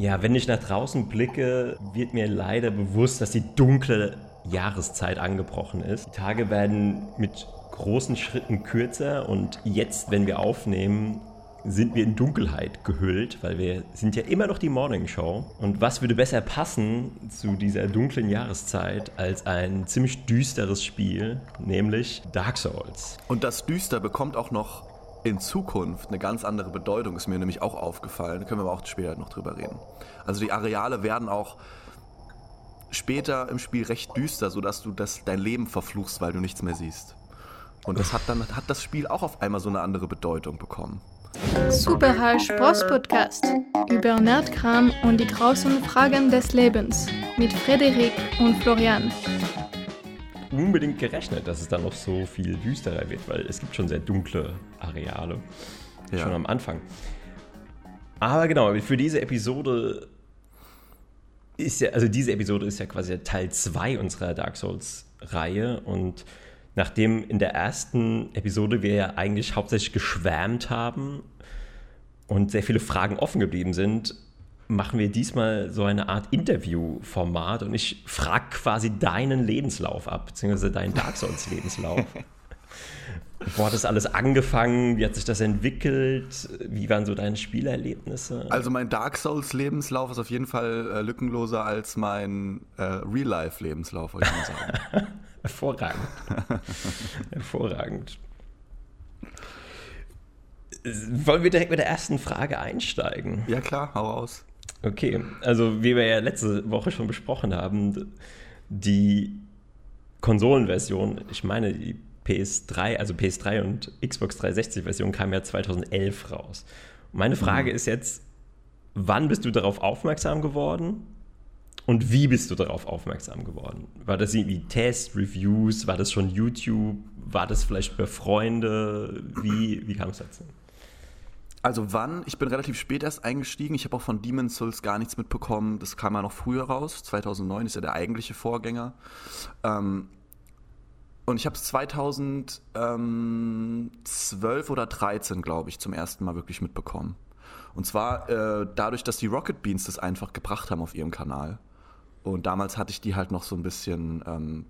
Ja, wenn ich nach draußen blicke, wird mir leider bewusst, dass die dunkle Jahreszeit angebrochen ist. Die Tage werden mit großen Schritten kürzer und jetzt, wenn wir aufnehmen, sind wir in Dunkelheit gehüllt, weil wir sind ja immer noch die Morning Show. Und was würde besser passen zu dieser dunklen Jahreszeit als ein ziemlich düsteres Spiel, nämlich Dark Souls. Und das Düster bekommt auch noch in Zukunft eine ganz andere Bedeutung, ist mir nämlich auch aufgefallen. Da können wir aber auch später noch drüber reden. Also die Areale werden auch später im Spiel recht düster, sodass du das, dein Leben verfluchst, weil du nichts mehr siehst. Und das hat dann hat das Spiel auch auf einmal so eine andere Bedeutung bekommen. Super High Spross Podcast über Nerdkram und die großen Fragen des Lebens mit Frederik und Florian. Unbedingt gerechnet, dass es dann noch so viel düsterer wird, weil es gibt schon sehr dunkle Areale. Ja. Schon am Anfang. Aber genau, für diese Episode ist ja, also diese Episode ist ja quasi Teil 2 unserer Dark Souls-Reihe und nachdem in der ersten Episode wir ja eigentlich hauptsächlich geschwärmt haben und sehr viele Fragen offen geblieben sind, machen wir diesmal so eine Art Interview-Format und ich frage quasi deinen Lebenslauf ab, beziehungsweise deinen Dark Souls-Lebenslauf. Wo hat das alles angefangen? Wie hat sich das entwickelt? Wie waren so deine Spielerlebnisse? Also mein Dark Souls Lebenslauf ist auf jeden Fall äh, lückenloser als mein äh, Real Life Lebenslauf, würde ich mal sagen. Hervorragend. Hervorragend. Wollen wir direkt mit der ersten Frage einsteigen? Ja klar, hau raus. Okay, also wie wir ja letzte Woche schon besprochen haben, die Konsolenversion, ich meine die PS3, also PS3 und Xbox 360 Version kam ja 2011 raus. meine Frage mhm. ist jetzt, wann bist du darauf aufmerksam geworden und wie bist du darauf aufmerksam geworden? War das irgendwie Test, Reviews, war das schon YouTube, war das vielleicht bei Freunde? Wie, wie kam es dazu? Also wann? Ich bin relativ spät erst eingestiegen. Ich habe auch von Demon's Souls gar nichts mitbekommen. Das kam ja noch früher raus. 2009 ist ja der eigentliche Vorgänger. Ähm, und ich habe es 2012 oder 13, glaube ich, zum ersten Mal wirklich mitbekommen. Und zwar äh, dadurch, dass die Rocket Beans das einfach gebracht haben auf ihrem Kanal. Und damals hatte ich die halt noch so ein bisschen ähm,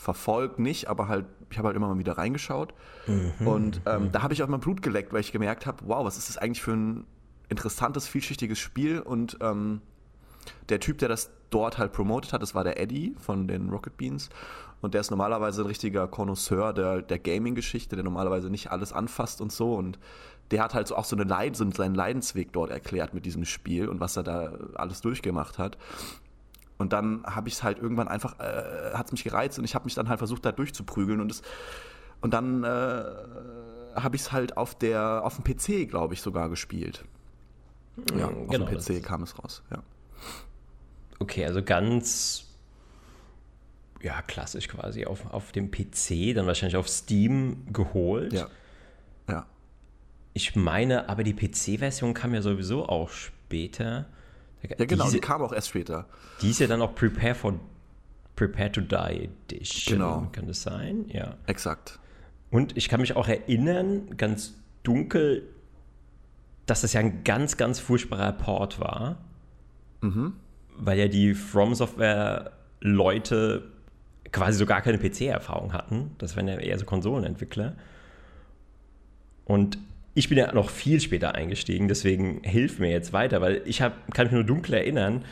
verfolgt, nicht, aber halt, ich habe halt immer mal wieder reingeschaut. Mhm. Und ähm, mhm. da habe ich auch mal Blut geleckt, weil ich gemerkt habe, wow, was ist das eigentlich für ein interessantes, vielschichtiges Spiel? Und ähm, der Typ, der das dort halt promotet hat, das war der Eddie von den Rocket Beans. Und der ist normalerweise ein richtiger Connoisseur der, der Gaming-Geschichte, der normalerweise nicht alles anfasst und so. Und der hat halt so auch so, eine Leid, so seinen Leidensweg dort erklärt mit diesem Spiel und was er da alles durchgemacht hat. Und dann habe ich es halt irgendwann einfach, äh, hat es mich gereizt und ich habe mich dann halt versucht, da durchzuprügeln. Und, das, und dann äh, habe ich es halt auf, der, auf dem PC, glaube ich, sogar gespielt. Ja, auf genau, dem PC kam es raus, ja. Okay, also ganz ja, klassisch quasi auf, auf dem PC, dann wahrscheinlich auf Steam geholt. Ja. Ja. Ich meine, aber die PC-Version kam ja sowieso auch später. Ja, genau, diese, die kam auch erst später. Die ist ja dann auch Prepare for Prepare to Die Edition. Genau. Kann das sein? Ja. Exakt. Und ich kann mich auch erinnern, ganz dunkel, dass das ja ein ganz, ganz furchtbarer Port war. Mhm. Weil ja die From Software Leute quasi so gar keine PC-Erfahrung hatten. Das waren ja eher so Konsolenentwickler. Und ich bin ja noch viel später eingestiegen, deswegen hilft mir jetzt weiter, weil ich hab, kann mich nur dunkel erinnern,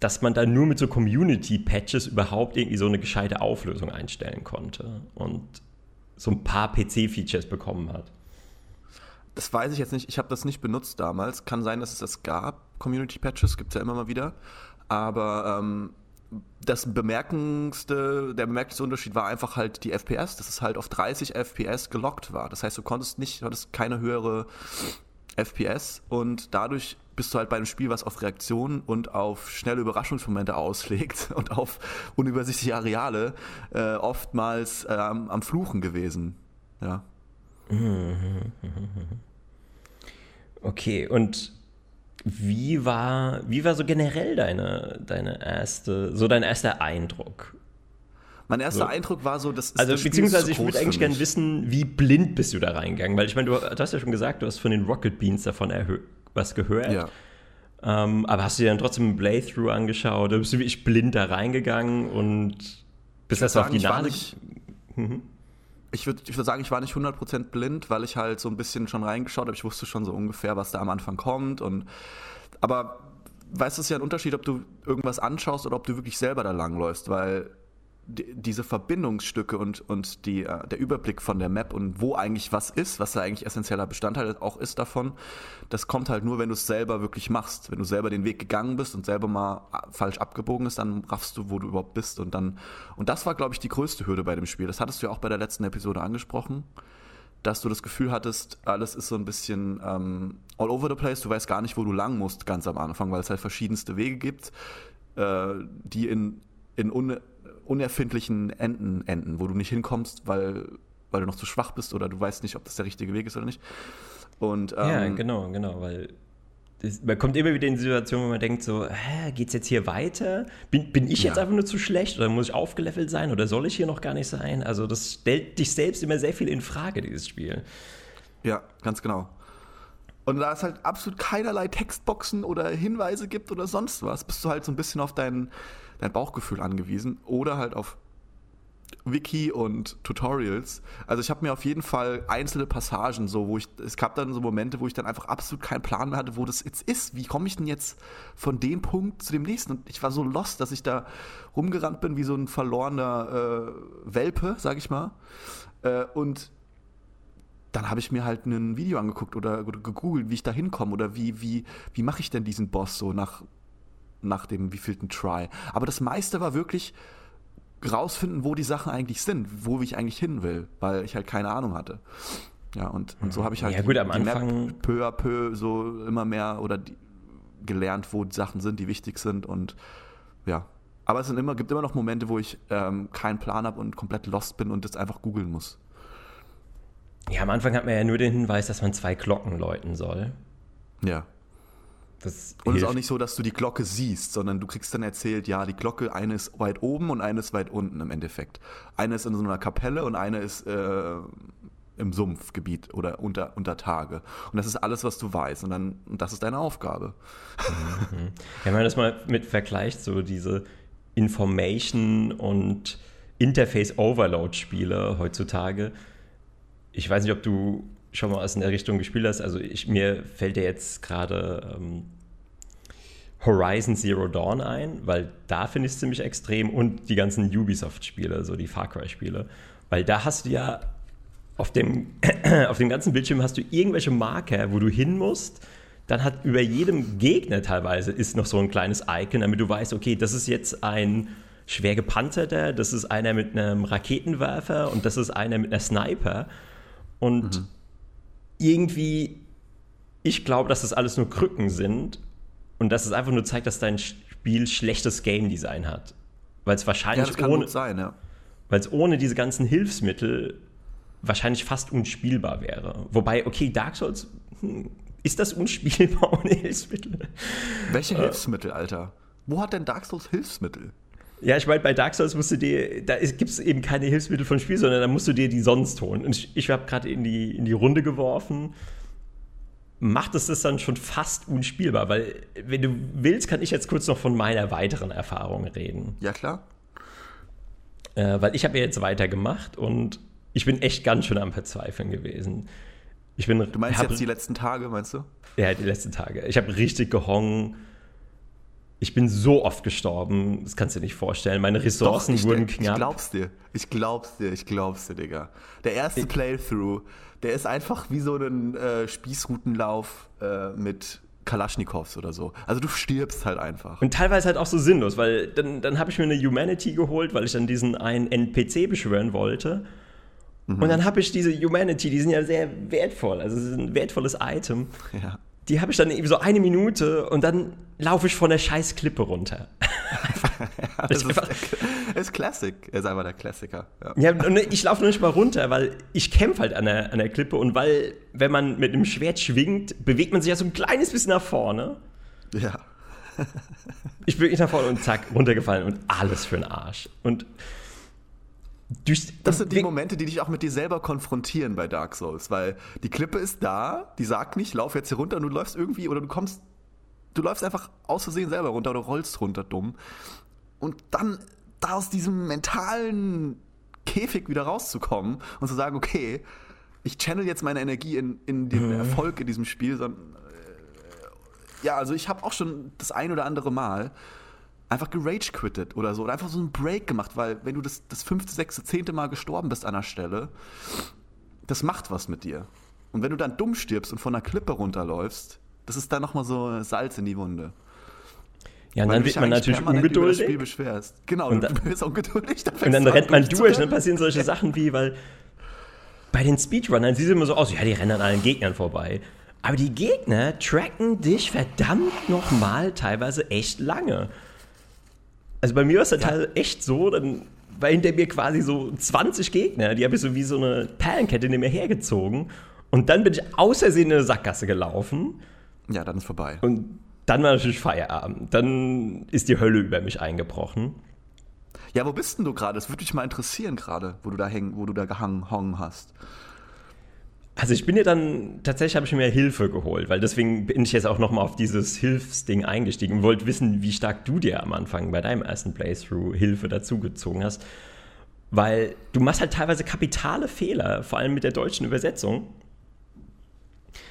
dass man da nur mit so Community-Patches überhaupt irgendwie so eine gescheite Auflösung einstellen konnte und so ein paar PC-Features bekommen hat. Das weiß ich jetzt nicht. Ich habe das nicht benutzt damals. Kann sein, dass es das gab. Community-Patches gibt es ja immer mal wieder. Aber ähm, das bemerkendste, der bemerkendste Unterschied war einfach halt die FPS, dass es halt auf 30 FPS gelockt war. Das heißt, du konntest nicht, du hattest keine höhere FPS und dadurch bist du halt bei einem Spiel, was auf Reaktionen und auf schnelle Überraschungsmomente auslegt und auf unübersichtliche Areale, äh, oftmals äh, am, am Fluchen gewesen. Ja. Okay, und wie war, wie war so generell deine, deine erste, so dein erster Eindruck? Mein erster so. Eindruck war so, dass also das beziehungsweise ich würde eigentlich gerne wissen, wie blind bist du da reingegangen, weil ich meine, du, du, hast ja schon gesagt, du hast von den Rocket Beans davon was gehört. Ja. Ähm, aber hast du dir dann trotzdem ein Playthrough angeschaut? Oder bist du wirklich blind da reingegangen und bist erst auf die Nase? Mhm. Ich würde ich würd sagen, ich war nicht 100% blind, weil ich halt so ein bisschen schon reingeschaut habe. Ich wusste schon so ungefähr, was da am Anfang kommt. Und, aber weißt du, es ist ja ein Unterschied, ob du irgendwas anschaust oder ob du wirklich selber da langläufst, weil diese Verbindungsstücke und, und die, äh, der Überblick von der Map und wo eigentlich was ist, was da eigentlich essentieller Bestandteil auch ist davon, das kommt halt nur, wenn du es selber wirklich machst. Wenn du selber den Weg gegangen bist und selber mal äh, falsch abgebogen bist, dann raffst du, wo du überhaupt bist. Und dann, und das war, glaube ich, die größte Hürde bei dem Spiel. Das hattest du ja auch bei der letzten Episode angesprochen, dass du das Gefühl hattest, alles ist so ein bisschen ähm, all over the place. Du weißt gar nicht, wo du lang musst, ganz am Anfang, weil es halt verschiedenste Wege gibt, äh, die in, in un unerfindlichen Enden enden, wo du nicht hinkommst, weil, weil du noch zu schwach bist oder du weißt nicht, ob das der richtige Weg ist oder nicht. Und, ähm, ja, genau, genau, weil das, man kommt immer wieder in die Situation, wo man denkt so, hä, geht's jetzt hier weiter? Bin, bin ich ja. jetzt einfach nur zu schlecht oder muss ich aufgelevelt sein oder soll ich hier noch gar nicht sein? Also das stellt dich selbst immer sehr viel in Frage, dieses Spiel. Ja, ganz genau. Und da es halt absolut keinerlei Textboxen oder Hinweise gibt oder sonst was, bist du halt so ein bisschen auf deinen dein Bauchgefühl angewiesen oder halt auf Wiki und Tutorials. Also ich habe mir auf jeden Fall einzelne Passagen so, wo ich, es gab dann so Momente, wo ich dann einfach absolut keinen Plan mehr hatte, wo das jetzt ist. Wie komme ich denn jetzt von dem Punkt zu dem nächsten? Und ich war so lost, dass ich da rumgerannt bin wie so ein verlorener äh, Welpe, sag ich mal. Äh, und dann habe ich mir halt ein Video angeguckt oder, oder gegoogelt, wie ich da hinkomme oder wie, wie, wie mache ich denn diesen Boss so nach nach dem wievielten Try. Aber das meiste war wirklich rausfinden, wo die Sachen eigentlich sind, wo ich eigentlich hin will, weil ich halt keine Ahnung hatte. Ja, und, und so habe ich halt ja, gut, am Anfang Map peu à peu so immer mehr oder die, gelernt, wo die Sachen sind, die wichtig sind und ja. Aber es sind immer, gibt immer noch Momente, wo ich ähm, keinen Plan habe und komplett lost bin und das einfach googeln muss. Ja, am Anfang hat man ja nur den Hinweis, dass man zwei Glocken läuten soll. Ja. Das und es ist auch nicht so, dass du die Glocke siehst, sondern du kriegst dann erzählt, ja, die Glocke, eine ist weit oben und eine ist weit unten im Endeffekt. Eine ist in so einer Kapelle und eine ist äh, im Sumpfgebiet oder unter, unter Tage. Und das ist alles, was du weißt. Und dann, und das ist deine Aufgabe. Mhm. Ja, wenn man das mal mit vergleicht, so diese Information und Interface Overload Spiele heutzutage. Ich weiß nicht, ob du schon mal aus in der Richtung gespielt hast. Also ich, mir fällt dir jetzt gerade ähm, Horizon Zero Dawn ein, weil da finde ich es ziemlich extrem und die ganzen Ubisoft-Spiele, so die Far Cry-Spiele. Weil da hast du ja auf dem, auf dem ganzen Bildschirm hast du irgendwelche Marker, wo du hin musst. Dann hat über jedem Gegner teilweise ist noch so ein kleines Icon, damit du weißt, okay, das ist jetzt ein schwer gepanzerter, das ist einer mit einem Raketenwerfer und das ist einer mit einer Sniper. Und mhm irgendwie, ich glaube, dass das alles nur Krücken sind und dass es einfach nur zeigt, dass dein Spiel schlechtes Game Design hat. Weil es wahrscheinlich ja, ohne, sein, ja. weil es ohne diese ganzen Hilfsmittel wahrscheinlich fast unspielbar wäre. Wobei, okay, Dark Souls, hm, ist das unspielbar ohne Hilfsmittel? Welche äh, Hilfsmittel, Alter? Wo hat denn Dark Souls Hilfsmittel? Ja, ich meine, bei Dark Souls musst du dir, da gibt es eben keine Hilfsmittel vom Spiel, sondern da musst du dir die sonst holen. Und ich, ich habe gerade in die, in die Runde geworfen, macht es das dann schon fast unspielbar, weil, wenn du willst, kann ich jetzt kurz noch von meiner weiteren Erfahrung reden. Ja, klar. Äh, weil ich habe ja jetzt weitergemacht und ich bin echt ganz schön am Verzweifeln gewesen. Ich bin, du meinst hab, jetzt die letzten Tage, meinst du? Ja, die letzten Tage. Ich habe richtig gehongen ich bin so oft gestorben, das kannst du dir nicht vorstellen. Meine Ressourcen Doch, ich, wurden knapp. Ich glaub's dir, ich glaub's dir, ich glaub's dir, Digga. Der erste ich, Playthrough, der ist einfach wie so ein äh, Spießrutenlauf äh, mit Kalaschnikows oder so. Also du stirbst halt einfach. Und teilweise halt auch so sinnlos, weil dann, dann habe ich mir eine Humanity geholt, weil ich dann diesen einen NPC beschwören wollte. Mhm. Und dann habe ich diese Humanity, die sind ja sehr wertvoll, also es ist ein wertvolles Item. Ja die habe ich dann eben so eine Minute und dann laufe ich von der scheiß Klippe runter. ja, das ist, ist Classic, er ist einfach der Klassiker. Ja, ja und ich laufe nur nicht mal runter, weil ich kämpfe halt an der, an der Klippe und weil, wenn man mit einem Schwert schwingt, bewegt man sich ja so ein kleines bisschen nach vorne. Ja. ich bin nach vorne und zack, runtergefallen und alles für den Arsch. Und durch, das sind die Momente, die dich auch mit dir selber konfrontieren bei Dark Souls, weil die Klippe ist da, die sagt nicht, lauf jetzt hier runter und du läufst irgendwie oder du kommst du läufst einfach aus Versehen selber runter oder rollst runter dumm. Und dann da aus diesem mentalen Käfig wieder rauszukommen und zu sagen, okay, ich channel jetzt meine Energie in, in den mhm. Erfolg in diesem Spiel, sondern äh, ja, also ich habe auch schon das ein oder andere Mal einfach gerage quittet oder so oder einfach so einen Break gemacht, weil wenn du das, das fünfte, sechste, zehnte Mal gestorben bist an der Stelle, das macht was mit dir. Und wenn du dann dumm stirbst und von einer Klippe runterläufst, das ist dann nochmal so Salz in die Wunde. Ja, und dann wird man natürlich ungeduldig. Spiel beschwerst. Genau, und dann, du bist ungeduldig. und dann rennt man durch, dann passieren solche Sachen wie, weil bei den Speedrunnern sieht es immer so aus, ja, die rennen an allen Gegnern vorbei. Aber die Gegner tracken dich verdammt nochmal teilweise echt lange. Also bei mir war es ja. Teil echt so, dann war hinter mir quasi so 20 Gegner, die habe ich so wie so eine Perlenkette hinter mir hergezogen. Und dann bin ich aus Versehen in eine Sackgasse gelaufen. Ja, dann ist vorbei. Und dann war natürlich Feierabend. Dann ist die Hölle über mich eingebrochen. Ja, wo bist denn du gerade? Das würde mich mal interessieren gerade, wo du da hängen, wo du da gehangen hast. Also ich bin ja dann, tatsächlich habe ich mir Hilfe geholt, weil deswegen bin ich jetzt auch nochmal auf dieses Hilfsding eingestiegen und wollte wissen, wie stark du dir am Anfang bei deinem ersten Playthrough Hilfe dazugezogen hast. Weil du machst halt teilweise kapitale Fehler, vor allem mit der deutschen Übersetzung.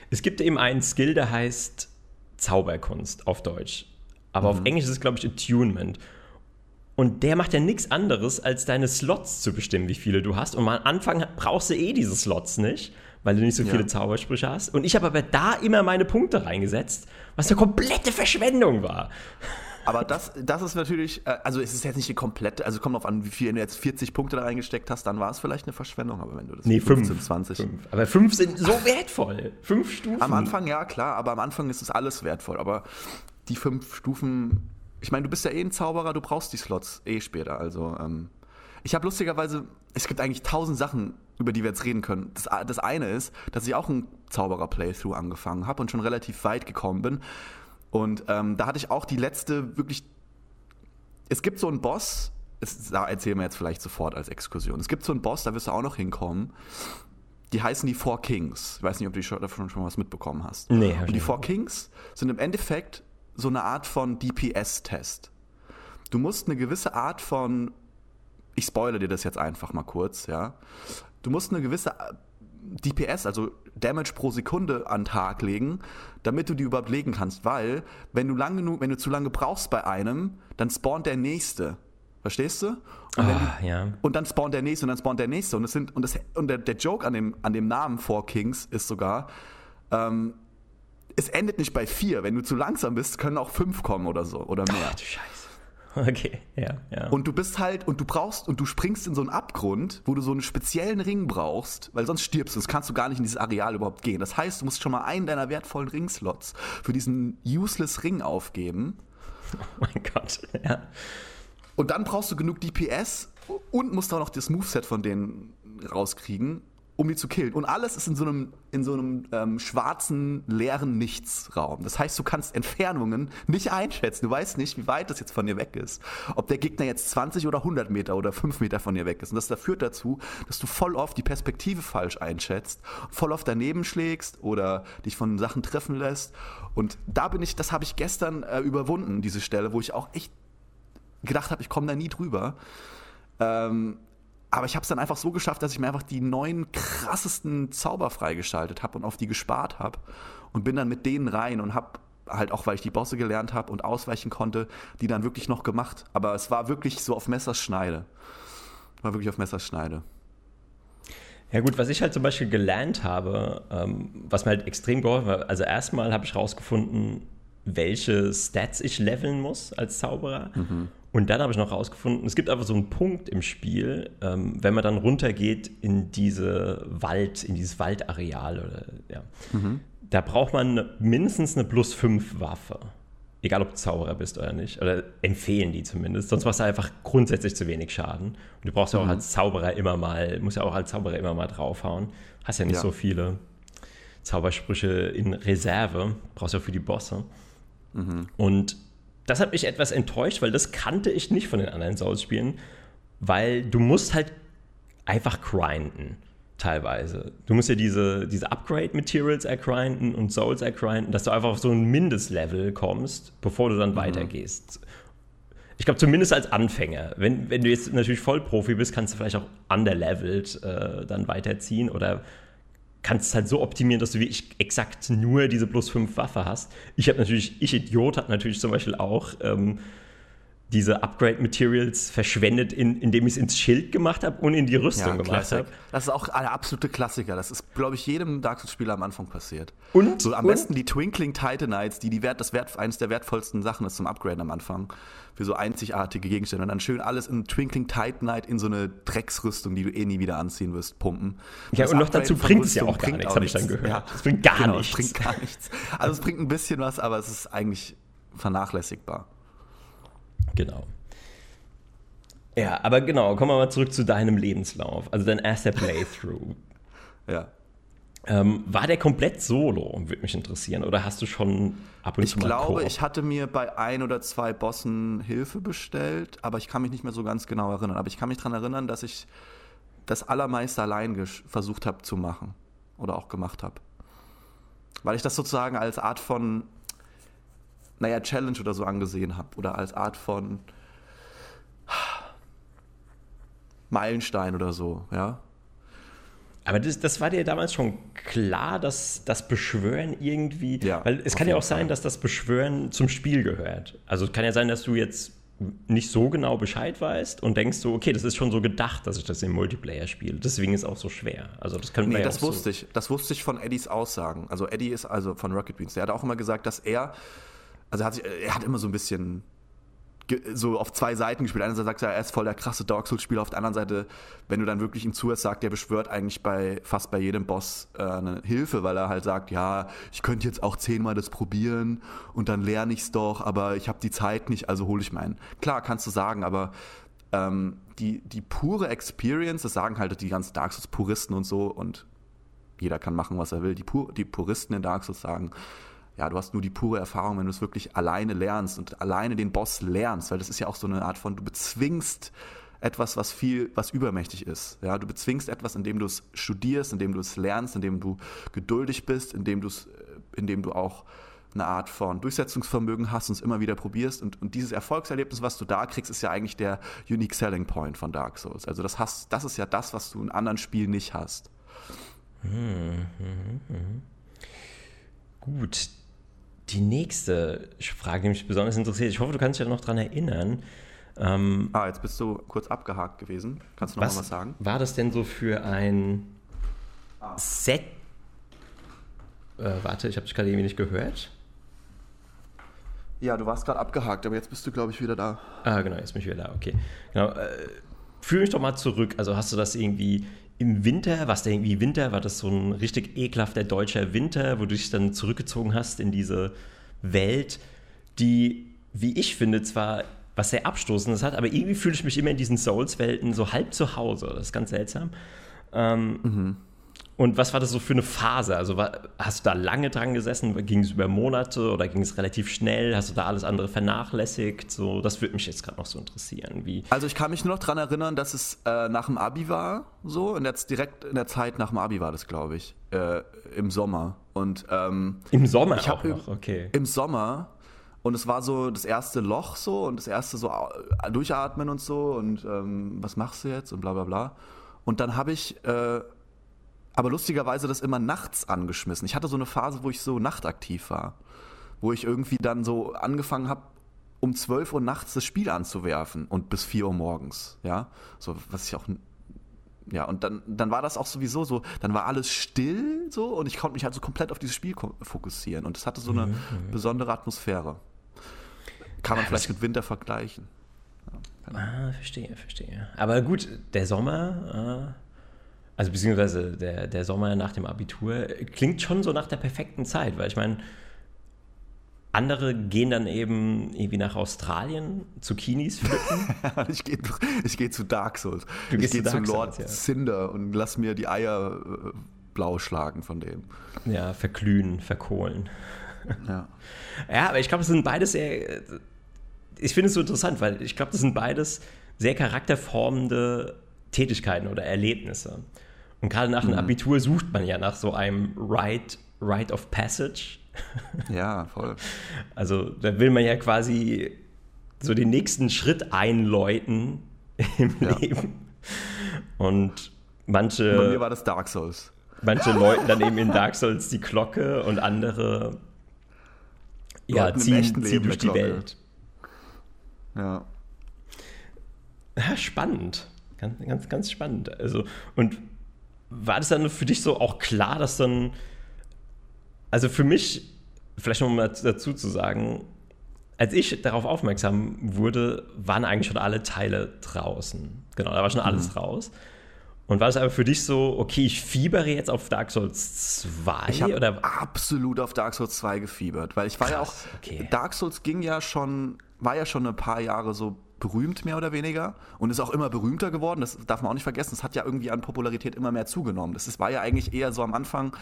Es gibt eben einen Skill, der heißt Zauberkunst auf Deutsch. Aber mhm. auf Englisch ist es, glaube ich, Attunement. Und der macht ja nichts anderes, als deine Slots zu bestimmen, wie viele du hast. Und am Anfang brauchst du eh diese Slots nicht, weil du nicht so viele ja. Zaubersprüche hast. Und ich habe aber da immer meine Punkte reingesetzt, was eine komplette Verschwendung war. Aber das, das ist natürlich, äh, also es ist jetzt nicht die komplette, also kommt auf an, wie viel du jetzt 40 Punkte da reingesteckt hast, dann war es vielleicht eine Verschwendung, aber wenn du das nee, 15, fünf, 20. Fünf. Aber fünf sind so wertvoll. Fünf Stufen. Am Anfang, ja, klar, aber am Anfang ist es alles wertvoll. Aber die fünf Stufen, ich meine, du bist ja eh ein Zauberer, du brauchst die Slots eh später. Also, ähm, ich habe lustigerweise, es gibt eigentlich tausend Sachen, über die wir jetzt reden können. Das, das eine ist, dass ich auch ein Zauberer-Playthrough angefangen habe und schon relativ weit gekommen bin. Und ähm, da hatte ich auch die letzte wirklich. Es gibt so einen Boss, das erzählen wir jetzt vielleicht sofort als Exkursion. Es gibt so einen Boss, da wirst du auch noch hinkommen. Die heißen die Four Kings. Ich weiß nicht, ob du davon schon was mitbekommen hast. Nee, Und die Four Kings sind im Endeffekt so eine Art von DPS-Test. Du musst eine gewisse Art von, ich spoilere dir das jetzt einfach mal kurz, ja. Du musst eine gewisse DPS, also Damage pro Sekunde an Tag legen, damit du die überhaupt legen kannst, weil wenn du lang genug, wenn du zu lange brauchst bei einem, dann spawnt der nächste. Verstehst du? Und, oh, die, ja. und, dann spawnt der nächste und dann spawnt der nächste. Und, das sind, und, das, und der, der Joke an dem, an dem Namen Four Kings ist sogar, ähm, es endet nicht bei vier. Wenn du zu langsam bist, können auch fünf kommen oder so oder mehr. Ach, du Scheiße. Okay, ja, ja. Und du bist halt, und du brauchst, und du springst in so einen Abgrund, wo du so einen speziellen Ring brauchst, weil sonst stirbst du, sonst kannst du gar nicht in dieses Areal überhaupt gehen. Das heißt, du musst schon mal einen deiner wertvollen Ringslots für diesen useless Ring aufgeben. Oh mein Gott, ja. Und dann brauchst du genug DPS und musst auch noch das Moveset von denen rauskriegen um die zu killen. Und alles ist in so einem, in so einem ähm, schwarzen, leeren Nichtsraum. Das heißt, du kannst Entfernungen nicht einschätzen. Du weißt nicht, wie weit das jetzt von dir weg ist. Ob der Gegner jetzt 20 oder 100 Meter oder 5 Meter von dir weg ist. Und das, führt dazu, dass du voll oft die Perspektive falsch einschätzt, voll oft daneben schlägst oder dich von Sachen treffen lässt. Und da bin ich, das habe ich gestern äh, überwunden, diese Stelle, wo ich auch echt gedacht habe, ich komme da nie drüber. Ähm, aber ich habe es dann einfach so geschafft, dass ich mir einfach die neuen krassesten Zauber freigeschaltet habe und auf die gespart habe und bin dann mit denen rein und habe halt auch, weil ich die Bosse gelernt habe und ausweichen konnte, die dann wirklich noch gemacht. Aber es war wirklich so auf Messerschneide. War wirklich auf Messerschneide. Ja gut, was ich halt zum Beispiel gelernt habe, ähm, was mir halt extrem geholfen hat, also erstmal habe ich rausgefunden, welche Stats ich leveln muss als Zauberer. Mhm. Und dann habe ich noch rausgefunden, es gibt einfach so einen Punkt im Spiel, ähm, wenn man dann runtergeht in diese Wald, in dieses Waldareal oder ja, mhm. da braucht man mindestens eine plus 5 Waffe. Egal ob du Zauberer bist oder nicht. Oder empfehlen die zumindest. Sonst machst du einfach grundsätzlich zu wenig Schaden. Und du brauchst ja auch mhm. als Zauberer immer mal, musst ja auch als Zauberer immer mal draufhauen. Hast ja nicht ja. so viele Zaubersprüche in Reserve. Brauchst ja auch für die Bosse. Mhm. Und das hat mich etwas enttäuscht, weil das kannte ich nicht von den anderen Souls-Spielen, weil du musst halt einfach grinden. teilweise. Du musst ja diese, diese Upgrade-Materials ergrinden und Souls ergrinden, dass du einfach auf so ein Mindestlevel kommst, bevor du dann mhm. weitergehst. Ich glaube, zumindest als Anfänger. Wenn, wenn du jetzt natürlich Vollprofi bist, kannst du vielleicht auch underleveled äh, dann weiterziehen oder kannst es halt so optimieren, dass du wirklich exakt nur diese plus 5 Waffe hast. Ich habe natürlich, ich Idiot, habe natürlich zum Beispiel auch ähm, diese Upgrade-Materials verschwendet, in, indem ich es ins Schild gemacht habe und in die Rüstung ja, gemacht habe. Das ist auch eine absolute Klassiker. Das ist, glaube ich, jedem Dark Souls-Spieler am Anfang passiert. Und? So am und? besten die Twinkling Titanites, die, die Wert, das Wert, eines der wertvollsten Sachen ist zum Upgraden am Anfang. Für so einzigartige Gegenstände. Und dann schön alles in Twinkling Titanite in so eine Drecksrüstung, die du eh nie wieder anziehen wirst, pumpen. Und ja, und noch dazu bringt es ja auch gar nichts, habe ich dann gehört. Ja, es bringt gar genau, nichts. Es bringt gar nichts. Also es bringt ein bisschen was, aber es ist eigentlich vernachlässigbar. Genau. Ja, aber genau, kommen wir mal zurück zu deinem Lebenslauf. Also dein erster Playthrough. ja. Ähm, war der komplett solo, würde mich interessieren? Oder hast du schon ab und ich zu mal Ich glaube, ich hatte mir bei ein oder zwei Bossen Hilfe bestellt, aber ich kann mich nicht mehr so ganz genau erinnern. Aber ich kann mich daran erinnern, dass ich das allermeiste allein versucht habe zu machen. Oder auch gemacht habe. Weil ich das sozusagen als Art von naja, Challenge oder so angesehen habe. Oder als Art von Meilenstein oder so, ja. Aber das, das war dir damals schon klar, dass das Beschwören irgendwie. Ja, weil es kann ja auch sein, dass das Beschwören zum Spiel gehört. Also es kann ja sein, dass du jetzt nicht so genau Bescheid weißt und denkst so, okay, das ist schon so gedacht, dass ich das im Multiplayer spiele. Deswegen ist es auch so schwer. Also das können nee, wir das wusste so ich. Das wusste ich von Eddies Aussagen. Also Eddie ist also von Rocket Beans. Der hat auch immer gesagt, dass er also er hat, sich, er hat immer so ein bisschen so auf zwei Seiten gespielt. Einerseits sagt er, er ist voll der krasse Dark Souls-Spieler. Auf der anderen Seite, wenn du dann wirklich ihm zuhörst, sagt er, beschwört eigentlich bei fast bei jedem Boss äh, eine Hilfe, weil er halt sagt, ja, ich könnte jetzt auch zehnmal das probieren und dann lerne ich es doch, aber ich habe die Zeit nicht, also hole ich meinen. Klar, kannst du sagen, aber ähm, die, die pure Experience, das sagen halt die ganzen Dark Souls-Puristen und so und jeder kann machen, was er will. Die, Pur die Puristen in Dark Souls sagen, ja, du hast nur die pure Erfahrung, wenn du es wirklich alleine lernst und alleine den Boss lernst, weil das ist ja auch so eine Art von, du bezwingst etwas, was viel, was übermächtig ist. Ja, du bezwingst etwas, indem du es studierst, indem du es lernst, indem du geduldig bist, indem du es, äh, indem du auch eine Art von Durchsetzungsvermögen hast und es immer wieder probierst. Und, und dieses Erfolgserlebnis, was du da kriegst, ist ja eigentlich der Unique Selling Point von Dark Souls. Also das hast, das ist ja das, was du in anderen Spielen nicht hast. Hm, hm, hm. hm. Gut, die nächste Frage, die mich besonders interessiert, ich hoffe, du kannst dich ja noch daran erinnern. Ähm, ah, jetzt bist du kurz abgehakt gewesen. Kannst du noch was, mal was sagen? War das denn so für ein ah. Set? Äh, warte, ich habe dich gerade irgendwie nicht gehört. Ja, du warst gerade abgehakt, aber jetzt bist du, glaube ich, wieder da. Ah, genau, jetzt bin ich wieder da, okay. Genau, äh, führ mich doch mal zurück. Also hast du das irgendwie im Winter, was da irgendwie Winter, war das so ein richtig ekelhafter deutscher Winter, wo du dich dann zurückgezogen hast in diese Welt, die, wie ich finde, zwar was sehr Abstoßendes hat, aber irgendwie fühle ich mich immer in diesen Souls-Welten so halb zu Hause. Das ist ganz seltsam. Ähm, mhm. Und was war das so für eine Phase? Also war, hast du da lange dran gesessen? Ging es über Monate oder ging es relativ schnell? Hast du da alles andere vernachlässigt? So, das würde mich jetzt gerade noch so interessieren. Wie also ich kann mich nur noch daran erinnern, dass es äh, nach dem Abi war, so, und jetzt direkt in der Zeit nach dem Abi war das, glaube ich, äh, im Sommer. Und ähm, im Sommer ich auch noch, okay. Im Sommer und es war so das erste Loch so und das erste so durchatmen und so und ähm, was machst du jetzt und bla bla bla. Und dann habe ich äh, aber lustigerweise das immer nachts angeschmissen. Ich hatte so eine Phase, wo ich so nachtaktiv war. Wo ich irgendwie dann so angefangen habe, um 12 Uhr nachts das Spiel anzuwerfen und bis 4 Uhr morgens. Ja, so, was ich auch. Ja, und dann, dann war das auch sowieso so, dann war alles still so und ich konnte mich halt so komplett auf dieses Spiel fokussieren und es hatte so eine mhm, besondere Atmosphäre. Kann man vielleicht mit Winter vergleichen. Ja, ah, verstehe, verstehe. Aber gut, der Sommer, äh also beziehungsweise der, der Sommer nach dem Abitur, klingt schon so nach der perfekten Zeit, weil ich meine, andere gehen dann eben irgendwie nach Australien zu Kinis pflücken. ich gehe ich geh zu Dark Souls. Du ich gehe zu, zu Lord Souls, ja. Cinder und lass mir die Eier äh, blau schlagen von dem. Ja, verglühen, verkohlen. Ja. ja, aber ich glaube, das sind beides sehr. Ich finde es so interessant, weil ich glaube, das sind beides sehr charakterformende Tätigkeiten oder Erlebnisse. Und gerade nach dem mhm. Abitur sucht man ja nach so einem Rite, Rite of Passage. Ja, voll. Also da will man ja quasi so den nächsten Schritt einläuten im ja. Leben. Und manche. Bei mir war das Dark Souls. Manche läuten dann eben in Dark Souls die Glocke und andere ja, ziehen, ziehen durch die Glocke. Welt. Ja. ja. Spannend. Ganz, ganz, ganz spannend. Also, und war das dann für dich so auch klar, dass dann. Also für mich, vielleicht noch mal dazu zu sagen, als ich darauf aufmerksam wurde, waren eigentlich schon alle Teile draußen. Genau, da war schon alles mhm. raus. Und war es aber für dich so, okay, ich fiebere jetzt auf Dark Souls 2? Ich habe absolut auf Dark Souls 2 gefiebert, weil ich war Krass, ja auch, okay. Dark Souls ging ja schon, war ja schon ein paar Jahre so berühmt, mehr oder weniger, und ist auch immer berühmter geworden, das darf man auch nicht vergessen, es hat ja irgendwie an Popularität immer mehr zugenommen. Das war ja eigentlich eher so am Anfang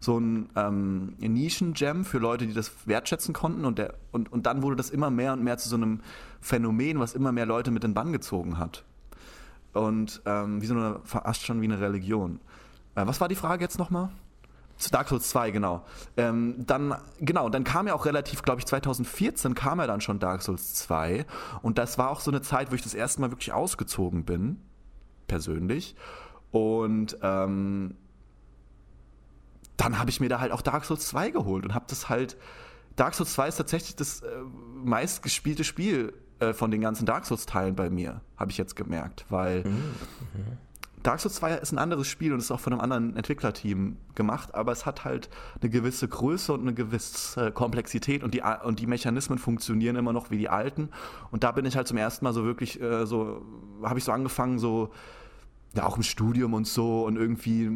so ein ähm, Nischen-Gem für Leute, die das wertschätzen konnten und, der, und, und dann wurde das immer mehr und mehr zu so einem Phänomen, was immer mehr Leute mit in den Bann gezogen hat und ähm, wie so eine, fast schon wie eine Religion. Äh, was war die Frage jetzt nochmal? Zu Dark Souls 2, genau. Ähm, dann, genau, dann kam ja auch relativ, glaube ich, 2014 kam ja dann schon Dark Souls 2. Und das war auch so eine Zeit, wo ich das erste Mal wirklich ausgezogen bin, persönlich. Und ähm, dann habe ich mir da halt auch Dark Souls 2 geholt und habe das halt. Dark Souls 2 ist tatsächlich das äh, meistgespielte Spiel äh, von den ganzen Dark Souls-Teilen bei mir, habe ich jetzt gemerkt, weil mhm. Dark Souls 2 ist ein anderes Spiel und ist auch von einem anderen Entwicklerteam gemacht, aber es hat halt eine gewisse Größe und eine gewisse Komplexität und die, und die Mechanismen funktionieren immer noch wie die alten. Und da bin ich halt zum ersten Mal so wirklich äh, so, habe ich so angefangen, so, ja, auch im Studium und so und irgendwie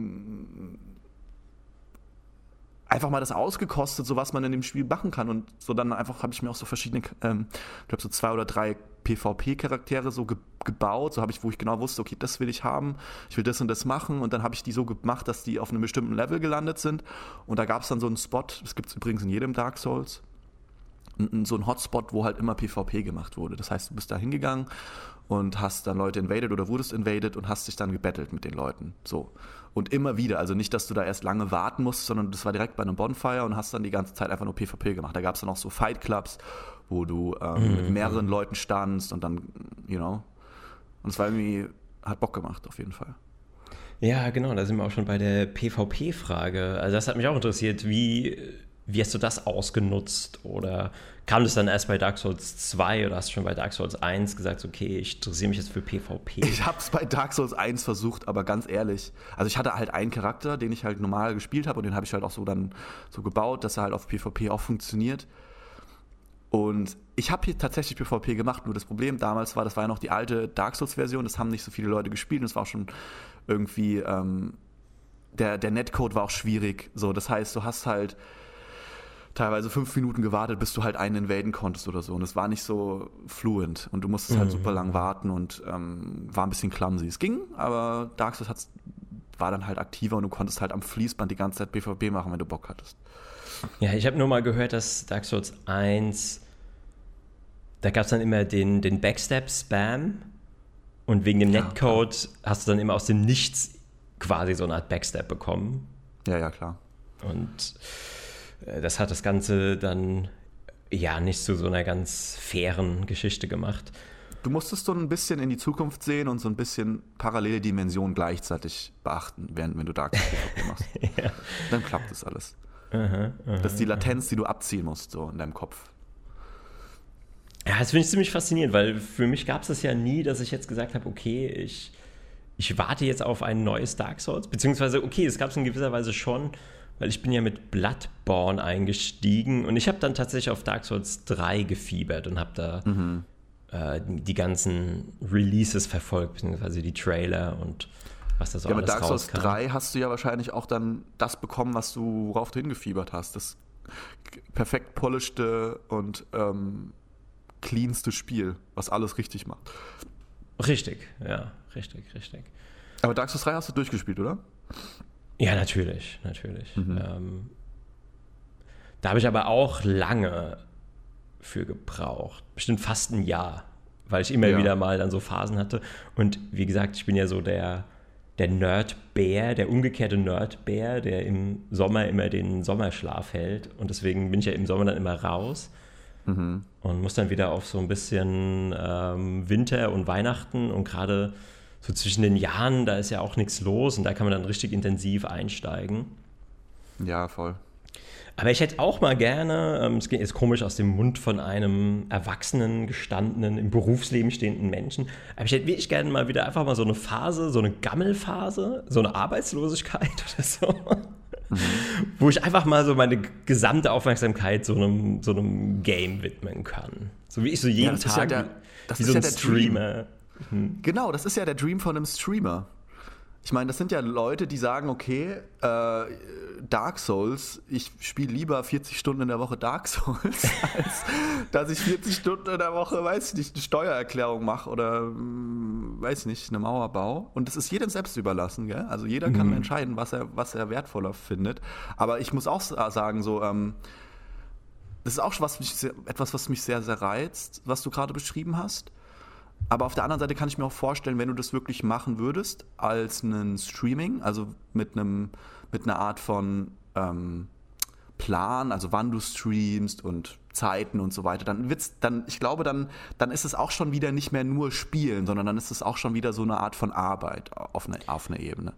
einfach mal das ausgekostet, so was man in dem Spiel machen kann. Und so dann einfach habe ich mir auch so verschiedene, ähm, ich glaube so zwei oder drei PvP-Charaktere so ge gebaut, so habe ich, wo ich genau wusste, okay, das will ich haben, ich will das und das machen. Und dann habe ich die so gemacht, dass die auf einem bestimmten Level gelandet sind. Und da gab es dann so einen Spot, das gibt es übrigens in jedem Dark Souls, so ein Hotspot, wo halt immer PvP gemacht wurde. Das heißt, du bist da hingegangen und hast dann Leute invaded oder wurdest invaded und hast dich dann gebettelt mit den Leuten. So. Und immer wieder, also nicht, dass du da erst lange warten musst, sondern das war direkt bei einem Bonfire und hast dann die ganze Zeit einfach nur PvP gemacht. Da gab es dann auch so Fight Clubs, wo du ähm, mhm. mit mehreren Leuten standst und dann, you know. Und es war irgendwie, hat Bock gemacht, auf jeden Fall. Ja, genau, da sind wir auch schon bei der PvP-Frage. Also das hat mich auch interessiert, wie wie hast du das ausgenutzt? Oder kam das dann erst bei Dark Souls 2 oder hast du schon bei Dark Souls 1 gesagt, okay, ich interessiere mich jetzt für PvP? Ich habe es bei Dark Souls 1 versucht, aber ganz ehrlich, also ich hatte halt einen Charakter, den ich halt normal gespielt habe und den habe ich halt auch so dann so gebaut, dass er halt auf PvP auch funktioniert. Und ich habe hier tatsächlich PvP gemacht, nur das Problem damals war, das war ja noch die alte Dark Souls-Version, das haben nicht so viele Leute gespielt und es war auch schon irgendwie, ähm, der, der Netcode war auch schwierig. So, das heißt, du hast halt teilweise fünf Minuten gewartet, bis du halt einen invaden konntest oder so. Und es war nicht so fluent und du musstest halt mhm. halt super lang warten und ähm, war ein bisschen clumsy. Es ging, aber Dark Souls war dann halt aktiver und du konntest halt am Fließband die ganze Zeit PvP machen, wenn du Bock hattest. Ja, ich habe nur mal gehört, dass Dark Souls 1, da gab es dann immer den, den Backstab-Spam und wegen dem ja, Netcode klar. hast du dann immer aus dem Nichts quasi so eine Art Backstab bekommen. Ja, ja, klar. Und äh, das hat das Ganze dann ja nicht zu so einer ganz fairen Geschichte gemacht. Du musstest so ein bisschen in die Zukunft sehen und so ein bisschen parallele Dimensionen gleichzeitig beachten, während wenn du Dark Souls machst. ja. Dann klappt das alles. Aha, aha, das ist die Latenz, die du abziehen musst, so in deinem Kopf. Ja, das finde ich ziemlich faszinierend, weil für mich gab es das ja nie, dass ich jetzt gesagt habe, okay, ich, ich warte jetzt auf ein neues Dark Souls. Beziehungsweise, okay, es gab es in gewisser Weise schon, weil ich bin ja mit Bloodborne eingestiegen und ich habe dann tatsächlich auf Dark Souls 3 gefiebert und habe da mhm. Äh, die ganzen Releases verfolgt, beziehungsweise die Trailer und was da so ja, alles Dark Souls 3 hast du ja wahrscheinlich auch dann das bekommen, was du, worauf du hingefiebert hast. Das perfekt polishte und ähm, cleanste Spiel, was alles richtig macht. Richtig, ja, richtig, richtig. Aber Dark Souls 3 hast du durchgespielt, oder? Ja, natürlich, natürlich. Mhm. Ähm, da habe ich aber auch lange für gebraucht. Bestimmt fast ein Jahr, weil ich immer ja. wieder mal dann so Phasen hatte. Und wie gesagt, ich bin ja so der, der Nerdbär, der umgekehrte Nerdbär, der im Sommer immer den Sommerschlaf hält. Und deswegen bin ich ja im Sommer dann immer raus mhm. und muss dann wieder auf so ein bisschen ähm, Winter und Weihnachten und gerade so zwischen den Jahren, da ist ja auch nichts los und da kann man dann richtig intensiv einsteigen. Ja, voll. Aber ich hätte auch mal gerne, ähm, es geht jetzt komisch aus dem Mund von einem erwachsenen, gestandenen, im Berufsleben stehenden Menschen, aber ich hätte wirklich gerne mal wieder einfach mal so eine Phase, so eine Gammelphase, so eine Arbeitslosigkeit oder so. Mhm. Wo ich einfach mal so meine gesamte Aufmerksamkeit so einem, so einem Game widmen kann. So wie ich so jeden ja, Tag, ja der, wie so ein ja Streamer. Mhm. Genau, das ist ja der Dream von einem Streamer. Ich meine, das sind ja Leute, die sagen, okay, äh, Dark Souls, ich spiele lieber 40 Stunden in der Woche Dark Souls, als dass ich 40 Stunden in der Woche, weiß ich nicht, eine Steuererklärung mache oder, hm, weiß ich nicht, eine Mauer baue. Und das ist jedem selbst überlassen, gell? Also jeder kann mhm. entscheiden, was er, was er wertvoller findet. Aber ich muss auch sagen, so, ähm, das ist auch was mich sehr, etwas, was mich sehr, sehr reizt, was du gerade beschrieben hast. Aber auf der anderen Seite kann ich mir auch vorstellen, wenn du das wirklich machen würdest als ein Streaming, also mit einem mit einer Art von ähm, Plan, also wann du streamst und Zeiten und so weiter, dann wird's, dann, ich glaube, dann, dann ist es auch schon wieder nicht mehr nur Spielen, sondern dann ist es auch schon wieder so eine Art von Arbeit auf einer auf eine Ebene.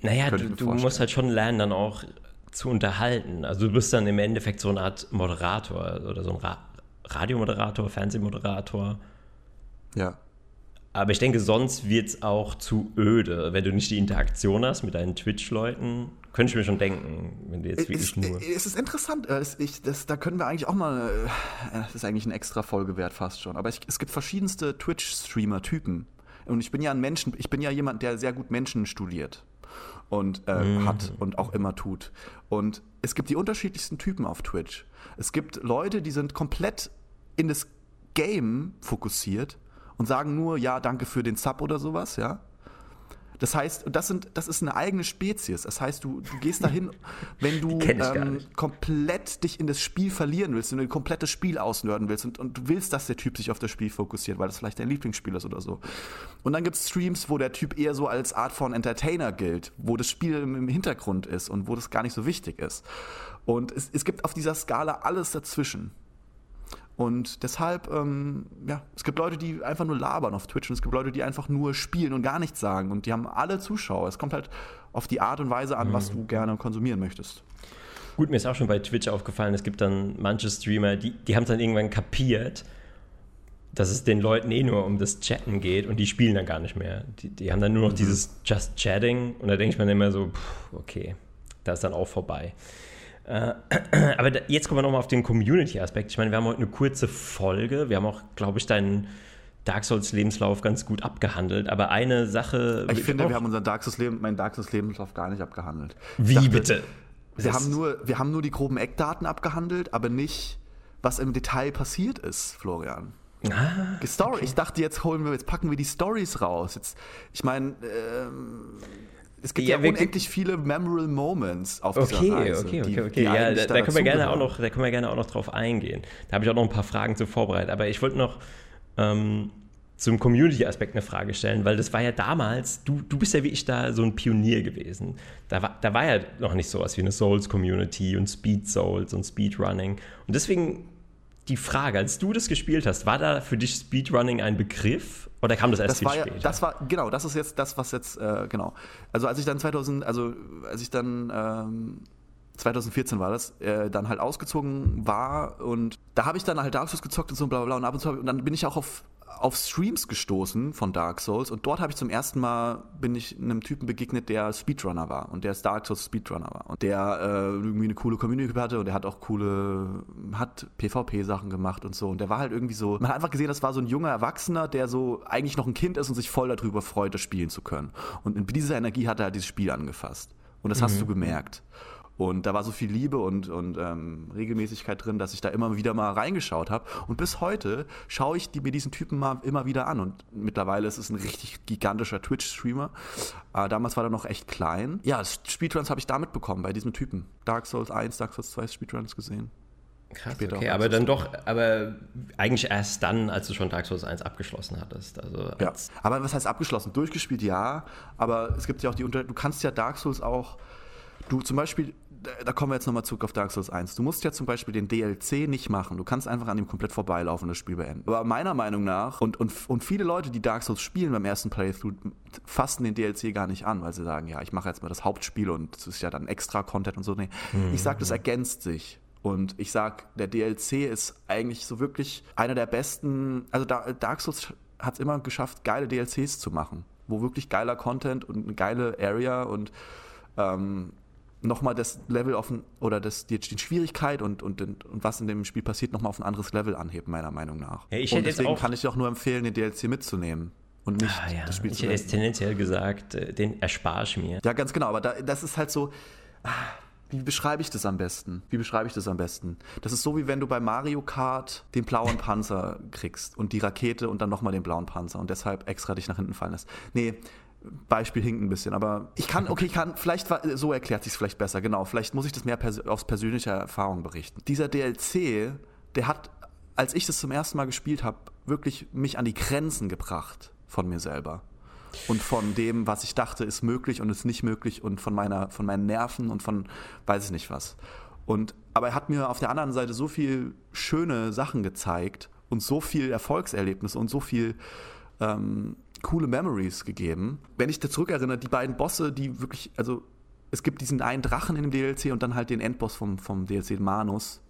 Naja, du, du musst halt schon lernen, dann auch zu unterhalten. Also du bist dann im Endeffekt so eine Art Moderator oder so ein Ra Radiomoderator, Fernsehmoderator. Ja. Aber ich denke, sonst wird es auch zu öde, wenn du nicht die Interaktion hast mit deinen Twitch-Leuten. Könnte ich mir schon denken, wenn du jetzt wirklich es, nur. Es ist interessant. Äh, ich, das, da können wir eigentlich auch mal. Äh, das ist eigentlich eine extra Folge wert fast schon. Aber ich, es gibt verschiedenste Twitch-Streamer-Typen. Und ich bin ja ein Menschen, ich bin ja jemand, der sehr gut Menschen studiert und äh, mhm. hat und auch immer tut. Und es gibt die unterschiedlichsten Typen auf Twitch. Es gibt Leute, die sind komplett in das Game fokussiert und sagen nur, ja, danke für den Sub oder sowas, ja. Das heißt, das, sind, das ist eine eigene Spezies. Das heißt, du, du gehst dahin, wenn du ähm, komplett dich in das Spiel verlieren willst, wenn du ein komplettes Spiel ausnörden willst und, und du willst, dass der Typ sich auf das Spiel fokussiert, weil das vielleicht dein Lieblingsspiel ist oder so. Und dann gibt es Streams, wo der Typ eher so als Art von Entertainer gilt, wo das Spiel im, Hintergrund ist und wo das gar nicht so wichtig ist. Und es, es gibt auf dieser Skala alles dazwischen. Und deshalb, ähm, ja, es gibt Leute, die einfach nur labern auf Twitch und es gibt Leute, die einfach nur spielen und gar nichts sagen und die haben alle Zuschauer. Es kommt halt auf die Art und Weise an, mhm. was du gerne konsumieren möchtest. Gut, mir ist auch schon bei Twitch aufgefallen, es gibt dann manche Streamer, die, die haben es dann irgendwann kapiert, dass es den Leuten eh nur um das Chatten geht und die spielen dann gar nicht mehr. Die, die haben dann nur noch mhm. dieses Just Chatting und da denke ich mir immer so, pff, okay, da ist dann auch vorbei. Äh, aber jetzt kommen wir nochmal auf den Community-Aspekt. Ich meine, wir haben heute eine kurze Folge. Wir haben auch, glaube ich, deinen Dark Souls-Lebenslauf ganz gut abgehandelt. Aber eine Sache. Ich finde, wir haben unseren Dark Souls -Leben, meinen Dark Souls-Lebenslauf gar nicht abgehandelt. Wie dachte, bitte? Wir haben, nur, wir haben nur die groben Eckdaten abgehandelt, aber nicht, was im Detail passiert ist, Florian. Ah, Story. Okay. Ich dachte, jetzt holen wir, jetzt packen wir die Stories raus. Jetzt, ich meine, ähm, es gibt ja, ja unendlich viele Memorable Moments auf okay, dieser Reise. Okay, okay, okay, okay. Ja, da, da können wir gerne auch noch, da können wir gerne auch noch drauf eingehen. Da habe ich auch noch ein paar Fragen zu vorbereitet. Aber ich wollte noch ähm, zum Community-Aspekt eine Frage stellen, weil das war ja damals, du, du bist ja wie ich da so ein Pionier gewesen. Da war, da war ja noch nicht sowas wie eine Souls-Community und Speed Souls und Speedrunning. Und deswegen die Frage, als du das gespielt hast, war da für dich Speedrunning ein Begriff oder kam das erst das viel war später? Ja, das war, genau, das ist jetzt das, was jetzt, äh, genau. Also als ich dann 2000, also als ich dann, ähm, 2014 war das, äh, dann halt ausgezogen war und da habe ich dann halt Dark Souls gezockt und so bla bla bla und ab und zu und dann bin ich auch auf auf Streams gestoßen von Dark Souls und dort habe ich zum ersten Mal bin ich einem Typen begegnet, der Speedrunner war und der ist Dark Souls Speedrunner war und der äh, irgendwie eine coole Community hatte und der hat auch coole hat PvP Sachen gemacht und so und der war halt irgendwie so man hat einfach gesehen, das war so ein junger Erwachsener, der so eigentlich noch ein Kind ist und sich voll darüber freut, das spielen zu können und mit dieser Energie hat er halt dieses Spiel angefasst und das mhm. hast du gemerkt. Und da war so viel Liebe und, und ähm, Regelmäßigkeit drin, dass ich da immer wieder mal reingeschaut habe. Und bis heute schaue ich die, mir diesen Typen mal immer wieder an. Und mittlerweile ist es ein richtig gigantischer Twitch-Streamer. Äh, damals war er noch echt klein. Ja, Speedruns habe ich damit bekommen, bei diesem Typen. Dark Souls 1, Dark Souls 2 Speedruns gesehen. Krass, okay, aber dann doch, aber eigentlich erst dann, als du schon Dark Souls 1 abgeschlossen hattest. Also ja. Aber was heißt abgeschlossen? Durchgespielt, ja. Aber es gibt ja auch die Unter... Du kannst ja Dark Souls auch... Du zum Beispiel, da kommen wir jetzt nochmal zurück auf Dark Souls 1. Du musst ja zum Beispiel den DLC nicht machen. Du kannst einfach an ihm komplett vorbeilaufen und das Spiel beenden. Aber meiner Meinung nach, und, und, und viele Leute, die Dark Souls spielen beim ersten Playthrough, fassen den DLC gar nicht an, weil sie sagen, ja, ich mache jetzt mal das Hauptspiel und das ist ja dann extra Content und so. Nee. Mhm. Ich sag, das ergänzt sich. Und ich sag, der DLC ist eigentlich so wirklich einer der besten. Also Dark Souls hat es immer geschafft, geile DLCs zu machen, wo wirklich geiler Content und eine geile Area und ähm, nochmal das Level auf ein, oder das, die, die Schwierigkeit und, und, und was in dem Spiel passiert, nochmal auf ein anderes Level anheben, meiner Meinung nach. Ja, und deswegen kann ich auch nur empfehlen, den DLC mitzunehmen. Und nicht ah, ja. das Spiel ich zu hätte jetzt tendenziell gesagt, äh, den erspare ich mir. Ja, ganz genau, aber da, das ist halt so. Ah, wie beschreibe ich das am besten? Wie beschreibe ich das am besten? Das ist so, wie wenn du bei Mario Kart den blauen Panzer kriegst und die Rakete und dann nochmal den blauen Panzer und deshalb extra dich nach hinten fallen lässt. Nee, Beispiel hinkt ein bisschen, aber ich kann, okay, ich kann, vielleicht so erklärt sich es vielleicht besser, genau. Vielleicht muss ich das mehr pers aus persönlicher Erfahrung berichten. Dieser DLC, der hat, als ich das zum ersten Mal gespielt habe, wirklich mich an die Grenzen gebracht von mir selber und von dem, was ich dachte, ist möglich und ist nicht möglich und von meiner, von meinen Nerven und von weiß ich nicht was. Und aber er hat mir auf der anderen Seite so viel schöne Sachen gezeigt und so viel Erfolgserlebnisse und so viel ähm, coole Memories gegeben. Wenn ich da zurückerinnere, die beiden Bosse, die wirklich, also es gibt diesen einen Drachen in dem DLC und dann halt den Endboss vom, vom DLC Manus.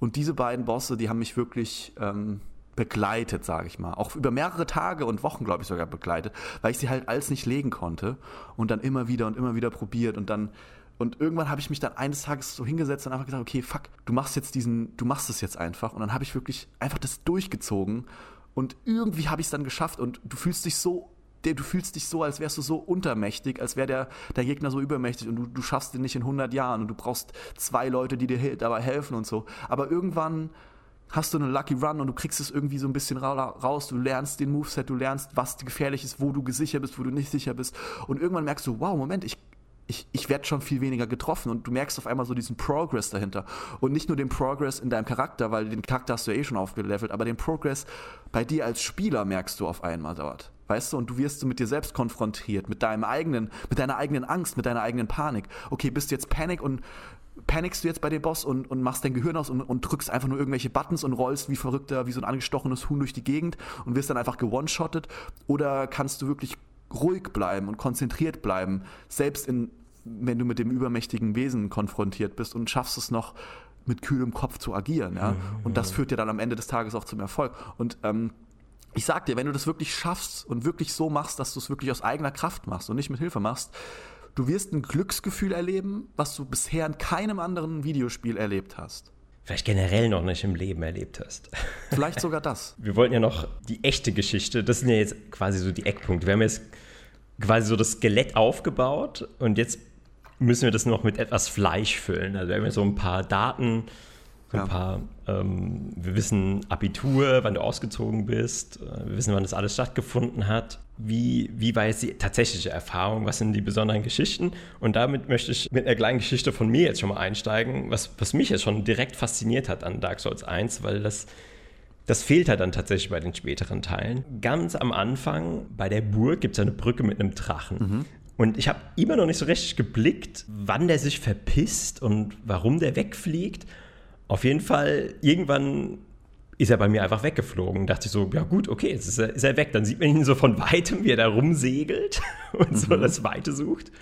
Und diese beiden Bosse, die haben mich wirklich ähm, begleitet, sage ich mal. Auch über mehrere Tage und Wochen, glaube ich, sogar begleitet, weil ich sie halt alles nicht legen konnte und dann immer wieder und immer wieder probiert und dann und irgendwann habe ich mich dann eines Tages so hingesetzt und einfach gesagt, okay, fuck, du machst jetzt diesen, du machst es jetzt einfach und dann habe ich wirklich einfach das durchgezogen und irgendwie habe ich es dann geschafft und du fühlst dich so du fühlst dich so, als wärst du so untermächtig, als wäre der, der Gegner so übermächtig und du, du schaffst den nicht in 100 Jahren und du brauchst zwei Leute, die dir dabei helfen und so. Aber irgendwann hast du einen Lucky Run und du kriegst es irgendwie so ein bisschen raus, du lernst den Moveset, du lernst, was gefährlich ist, wo du sicher bist, wo du nicht sicher bist. Und irgendwann merkst du, wow, Moment, ich, ich, ich werde schon viel weniger getroffen und du merkst auf einmal so diesen Progress dahinter. Und nicht nur den Progress in deinem Charakter, weil den Charakter hast du ja eh schon aufgelevelt, aber den Progress bei dir als Spieler merkst du auf einmal dort. Weißt du, und du wirst mit dir selbst konfrontiert, mit deinem eigenen, mit deiner eigenen Angst, mit deiner eigenen Panik. Okay, bist du jetzt Panik und panikst du jetzt bei dem Boss und, und machst dein Gehirn aus und, und drückst einfach nur irgendwelche Buttons und rollst wie verrückter, wie so ein angestochenes Huhn durch die Gegend und wirst dann einfach gewone-shottet? Oder kannst du wirklich ruhig bleiben und konzentriert bleiben, selbst in, wenn du mit dem übermächtigen Wesen konfrontiert bist und schaffst es noch, mit kühlem Kopf zu agieren, ja. Und das führt dir dann am Ende des Tages auch zum Erfolg. Und ähm, ich sag dir, wenn du das wirklich schaffst und wirklich so machst, dass du es wirklich aus eigener Kraft machst und nicht mit Hilfe machst, Du wirst ein Glücksgefühl erleben, was du bisher in keinem anderen Videospiel erlebt hast. Vielleicht generell noch nicht im Leben erlebt hast. Vielleicht sogar das. Wir wollten ja noch die echte Geschichte, das sind ja jetzt quasi so die Eckpunkte. Wir haben jetzt quasi so das Skelett aufgebaut und jetzt müssen wir das noch mit etwas Fleisch füllen. Also wir haben ja so ein paar Daten, so ein ja. paar, ähm, wir wissen Abitur, wann du ausgezogen bist, äh, wir wissen, wann das alles stattgefunden hat. Wie, wie war jetzt die tatsächliche Erfahrung? Was sind die besonderen Geschichten? Und damit möchte ich mit einer kleinen Geschichte von mir jetzt schon mal einsteigen, was, was mich jetzt schon direkt fasziniert hat an Dark Souls 1, weil das, das fehlt halt dann tatsächlich bei den späteren Teilen. Ganz am Anfang bei der Burg gibt es eine Brücke mit einem Drachen. Mhm. Und ich habe immer noch nicht so richtig geblickt, wann der sich verpisst und warum der wegfliegt. Auf jeden Fall, irgendwann ist er bei mir einfach weggeflogen. Dachte ich so, ja gut, okay, jetzt ist er, ist er weg. Dann sieht man ihn so von weitem, wie er da rumsegelt und mhm. so das Weite sucht.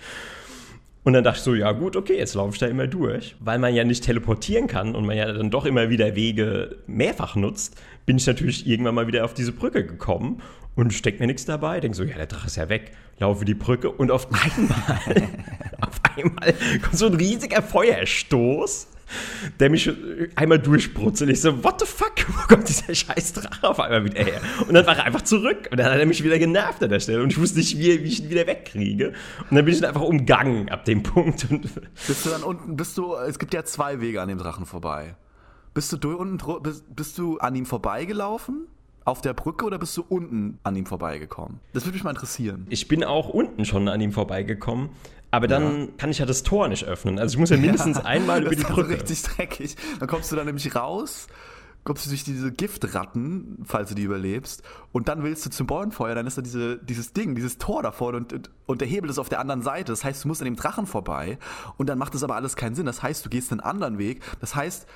Und dann dachte ich so, ja gut, okay, jetzt laufe ich da immer durch. Weil man ja nicht teleportieren kann und man ja dann doch immer wieder Wege mehrfach nutzt, bin ich natürlich irgendwann mal wieder auf diese Brücke gekommen und steckt mir nichts dabei. Denke so, ja, der Drache ist ja weg. Laufe die Brücke und auf einmal, auf einmal kommt so ein riesiger Feuerstoß der mich einmal durchbrutzelt. Ich so, what the fuck? Wo kommt dieser scheiß Drache auf einmal wieder her? Und dann war er einfach zurück. Und dann hat er mich wieder genervt an der Stelle. Und ich wusste nicht, wie, wie ich ihn wieder wegkriege. Und dann bin ich dann einfach umgangen ab dem Punkt. bist du dann unten, bist du, es gibt ja zwei Wege an dem Drachen vorbei. Bist du durch unten, bist, bist du an ihm vorbeigelaufen? auf der Brücke oder bist du unten an ihm vorbeigekommen? Das würde mich mal interessieren. Ich bin auch unten schon an ihm vorbeigekommen, Aber dann ja. kann ich ja das Tor nicht öffnen. Also ich muss ja mindestens ja, einmal über die Brücke. Das ist richtig dreckig. Dann kommst du da nämlich raus kommst du durch diese Giftratten, falls du die überlebst, und dann willst du zum Bonfeuer, dann ist da diese, dieses Ding, dieses Tor da vorne und, und der Hebel ist auf der anderen Seite. Das heißt, du musst an dem Drachen vorbei und dann macht das aber alles keinen Sinn. Das heißt, du gehst einen anderen Weg. Das heißt,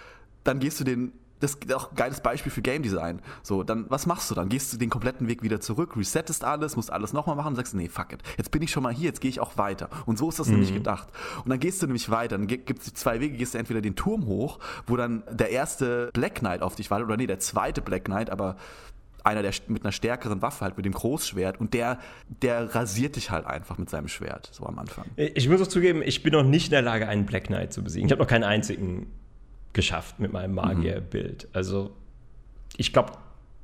dann gehst du den das ist auch ein geiles Beispiel für Game Design. So, dann, was machst du dann? Gehst du den kompletten Weg wieder zurück, resettest alles, musst alles nochmal machen und sagst, nee, fuck it. Jetzt bin ich schon mal hier, jetzt gehe ich auch weiter. Und so ist das mhm. nämlich gedacht. Und dann gehst du nämlich weiter. Dann gibt es zwei Wege, gehst du entweder den Turm hoch, wo dann der erste Black Knight auf dich wartet, oder nee, der zweite Black Knight, aber einer der mit einer stärkeren Waffe halt mit dem Großschwert und der der rasiert dich halt einfach mit seinem Schwert so am Anfang. Ich muss auch zugeben, ich bin noch nicht in der Lage einen Black Knight zu besiegen. Ich habe noch keinen einzigen geschafft mit meinem Magierbild. Mhm. Also ich glaube,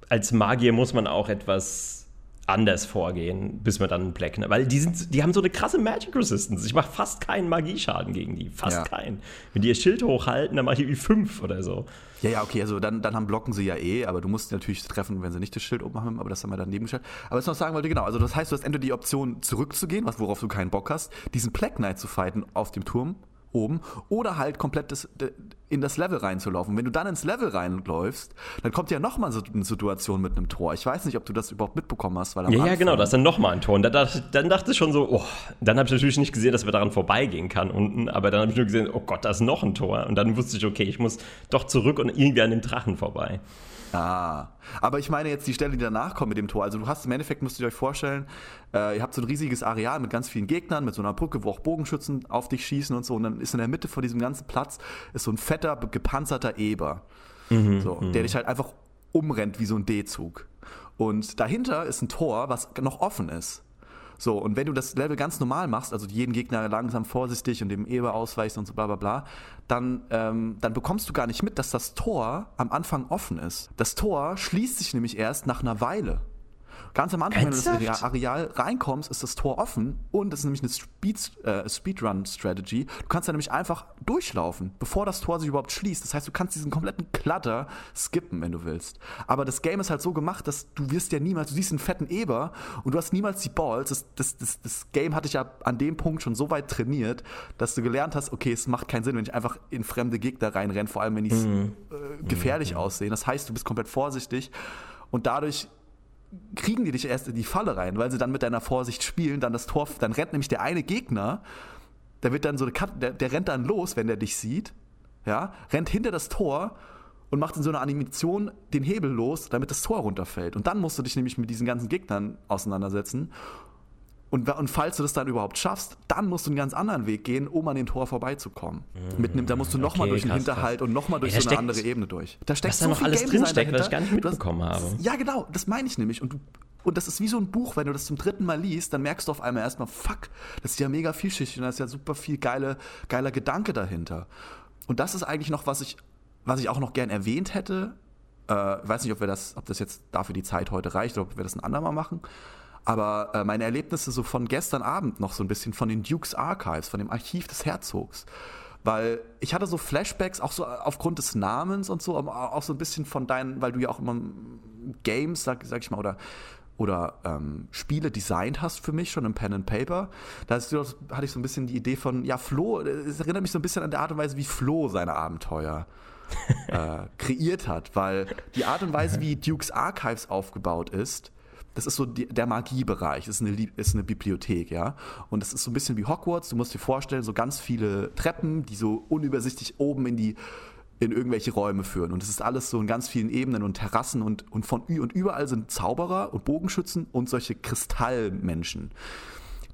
als Magier muss man auch etwas anders vorgehen, bis man dann Black, ne? weil die sind, die haben so eine krasse Magic Resistance. Ich mache fast keinen Magieschaden gegen die, fast ja. keinen. Wenn die ihr Schild hochhalten, dann mache ich irgendwie fünf oder so. Ja, ja, okay, also dann, dann haben blocken sie ja eh, aber du musst natürlich treffen, wenn sie nicht das Schild oben haben, aber das haben wir dann nebengestellt. Aber was ich noch sagen wollte, genau, also das heißt, du hast entweder die Option zurückzugehen, was worauf du keinen Bock hast, diesen Black Knight zu fighten auf dem Turm oben oder halt komplett das, in das Level reinzulaufen. Wenn du dann ins Level reinläufst, dann kommt ja nochmal so eine Situation mit einem Tor. Ich weiß nicht, ob du das überhaupt mitbekommen hast. Weil ja, ja, genau, das ist dann nochmal ein Tor. Und dann, dann dachte ich schon so, oh, dann habe ich natürlich nicht gesehen, dass wir daran vorbeigehen kann unten, aber dann habe ich nur gesehen, oh Gott, da ist noch ein Tor. Und dann wusste ich, okay, ich muss doch zurück und irgendwie an dem Drachen vorbei. Ah, aber ich meine jetzt die Stelle, die danach kommt mit dem Tor. Also du hast im Endeffekt, müsst ihr euch vorstellen, äh, ihr habt so ein riesiges Areal mit ganz vielen Gegnern, mit so einer Brücke, wo auch Bogenschützen auf dich schießen und so. Und dann ist in der Mitte von diesem ganzen Platz ist so ein fetter, gepanzerter Eber, mhm, so, der mhm. dich halt einfach umrennt wie so ein D-Zug. Und dahinter ist ein Tor, was noch offen ist. So, und wenn du das Level ganz normal machst, also jeden Gegner langsam vorsichtig und dem Eber ausweichst und so bla bla bla, dann, ähm, dann bekommst du gar nicht mit, dass das Tor am Anfang offen ist. Das Tor schließt sich nämlich erst nach einer Weile. Ganz am Anfang, Ernsthaft? wenn du in das Areal reinkommst, ist das Tor offen und das ist nämlich eine Speed, äh, Speedrun-Strategy. Du kannst da nämlich einfach durchlaufen, bevor das Tor sich überhaupt schließt. Das heißt, du kannst diesen kompletten Klatter skippen, wenn du willst. Aber das Game ist halt so gemacht, dass du wirst ja niemals, du siehst einen fetten Eber und du hast niemals die Balls. Das, das, das, das Game hat dich ja an dem Punkt schon so weit trainiert, dass du gelernt hast, okay, es macht keinen Sinn, wenn ich einfach in fremde Gegner reinrenne, vor allem wenn die mhm. äh, gefährlich mhm. aussehen. Das heißt, du bist komplett vorsichtig und dadurch kriegen die dich erst in die Falle rein, weil sie dann mit deiner Vorsicht spielen, dann das Tor, dann rennt nämlich der eine Gegner, der wird dann so der, der rennt dann los, wenn der dich sieht, ja, rennt hinter das Tor und macht in so einer Animation den Hebel los, damit das Tor runterfällt. Und dann musst du dich nämlich mit diesen ganzen Gegnern auseinandersetzen. Und, und, falls du das dann überhaupt schaffst, dann musst du einen ganz anderen Weg gehen, um an dem Tor vorbeizukommen. Mhm. Mit da musst du nochmal okay, durch den krass, Hinterhalt krass. und nochmal durch Ey, so eine andere Ebene durch. Da steckt was so da noch alles drinsteckt, was ich gar nicht mitbekommen hast, habe. Ja, genau, das meine ich nämlich. Und, du, und das ist wie so ein Buch, wenn du das zum dritten Mal liest, dann merkst du auf einmal erstmal, fuck, das ist ja mega vielschichtig und da ist ja super viel geile, geiler Gedanke dahinter. Und das ist eigentlich noch, was ich, was ich auch noch gern erwähnt hätte. Äh, weiß nicht, ob wir das, ob das jetzt dafür die Zeit heute reicht oder ob wir das ein andermal machen. Aber äh, meine Erlebnisse so von gestern Abend noch so ein bisschen von den Dukes Archives, von dem Archiv des Herzogs. Weil ich hatte so Flashbacks, auch so aufgrund des Namens und so, aber auch so ein bisschen von deinen, weil du ja auch immer Games, sag, sag ich mal, oder oder ähm, Spiele designt hast für mich schon im Pen and Paper. Da hatte ich so ein bisschen die Idee von, ja, Flo, es erinnert mich so ein bisschen an die Art und Weise, wie Flo seine Abenteuer äh, kreiert hat, weil die Art und Weise, wie Dukes Archives aufgebaut ist, das ist so die, der Magiebereich, das ist eine, ist eine Bibliothek, ja. Und das ist so ein bisschen wie Hogwarts. Du musst dir vorstellen, so ganz viele Treppen, die so unübersichtlich oben in die in irgendwelche Räume führen. Und es ist alles so in ganz vielen Ebenen und Terrassen und, und von und überall sind Zauberer und Bogenschützen und solche Kristallmenschen,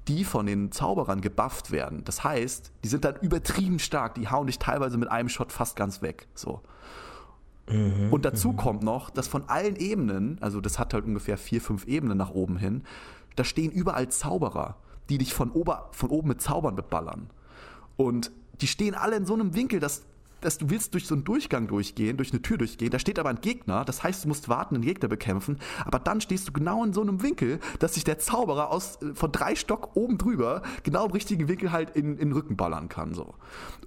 die von den Zauberern gebufft werden. Das heißt, die sind dann übertrieben stark, die hauen dich teilweise mit einem Shot fast ganz weg. So. Mhm, und dazu mhm. kommt noch, dass von allen Ebenen, also das hat halt ungefähr vier, fünf Ebenen nach oben hin, da stehen überall Zauberer, die dich von, ober, von oben mit Zaubern beballern. Und die stehen alle in so einem Winkel, dass dass du willst durch so einen Durchgang durchgehen, durch eine Tür durchgehen, da steht aber ein Gegner, das heißt, du musst warten, einen Gegner bekämpfen, aber dann stehst du genau in so einem Winkel, dass sich der Zauberer aus, äh, von drei Stock oben drüber genau im richtigen Winkel halt in, in den Rücken ballern kann, so.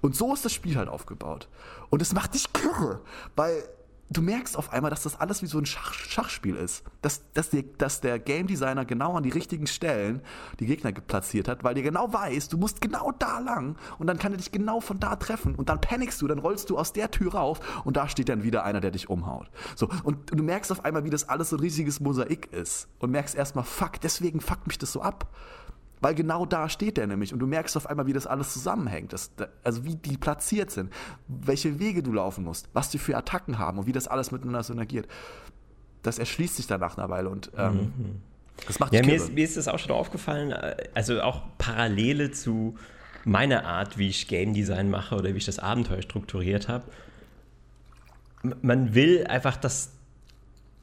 Und so ist das Spiel halt aufgebaut. Und es macht dich kirre, weil du merkst auf einmal, dass das alles wie so ein Schach, Schachspiel ist. Dass, dass, der, dass der Game Designer genau an die richtigen Stellen die Gegner platziert hat, weil der genau weiß, du musst genau da lang und dann kann er dich genau von da treffen und dann panikst du, dann rollst du aus der Tür rauf und da steht dann wieder einer, der dich umhaut. So, und du merkst auf einmal, wie das alles so ein riesiges Mosaik ist und merkst erstmal, fuck, deswegen fuckt mich das so ab. Weil genau da steht der nämlich und du merkst auf einmal, wie das alles zusammenhängt. Das, also wie die platziert sind, welche Wege du laufen musst, was die für Attacken haben und wie das alles miteinander synergiert. Das erschließt sich dann nach einer Weile und ähm, mhm. das macht ja, mir ist, mir ist das auch schon aufgefallen, also auch Parallele zu meiner Art, wie ich Game Design mache oder wie ich das Abenteuer strukturiert habe. Man will einfach, dass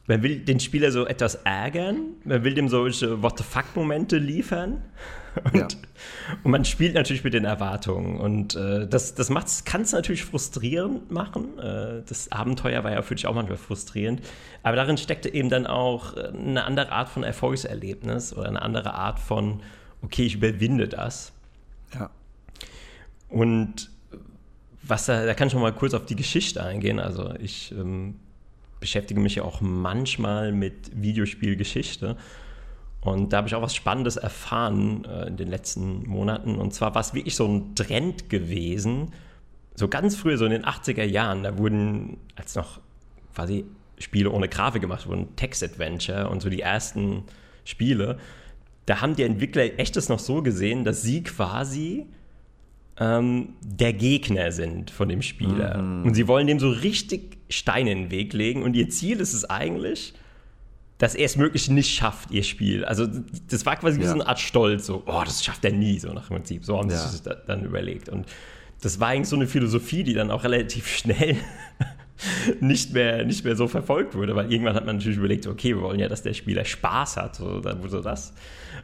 man will den Spieler so etwas ärgern, man will dem solche What the fuck-Momente liefern. Und, ja. und, man spielt natürlich mit den Erwartungen. Und äh, das, das kann es natürlich frustrierend machen. Äh, das Abenteuer war ja für dich auch manchmal frustrierend. Aber darin steckte eben dann auch äh, eine andere Art von Erfolgserlebnis oder eine andere Art von, okay, ich überwinde das. Ja. Und was da, da kann ich noch mal kurz auf die Geschichte eingehen. Also ich ähm, beschäftige mich ja auch manchmal mit Videospielgeschichte. Und da habe ich auch was Spannendes erfahren äh, in den letzten Monaten. Und zwar war es wirklich so ein Trend gewesen, so ganz früh, so in den 80er Jahren, da wurden, als noch quasi Spiele ohne Grafik gemacht wurden, Text-Adventure und so die ersten Spiele, da haben die Entwickler echtes noch so gesehen, dass sie quasi ähm, der Gegner sind von dem Spieler. Mhm. Und sie wollen dem so richtig Steine in den Weg legen. Und ihr Ziel ist es eigentlich, dass er es möglich nicht schafft, ihr Spiel. Also das war quasi ja. so eine Art Stolz, so, oh, das schafft er nie, so nach dem Prinzip. So haben ja. sie sich dann überlegt. Und das war eigentlich so eine Philosophie, die dann auch relativ schnell nicht mehr, nicht mehr so verfolgt wurde, weil irgendwann hat man natürlich überlegt, okay, wir wollen ja, dass der Spieler Spaß hat, so, dann wurde das.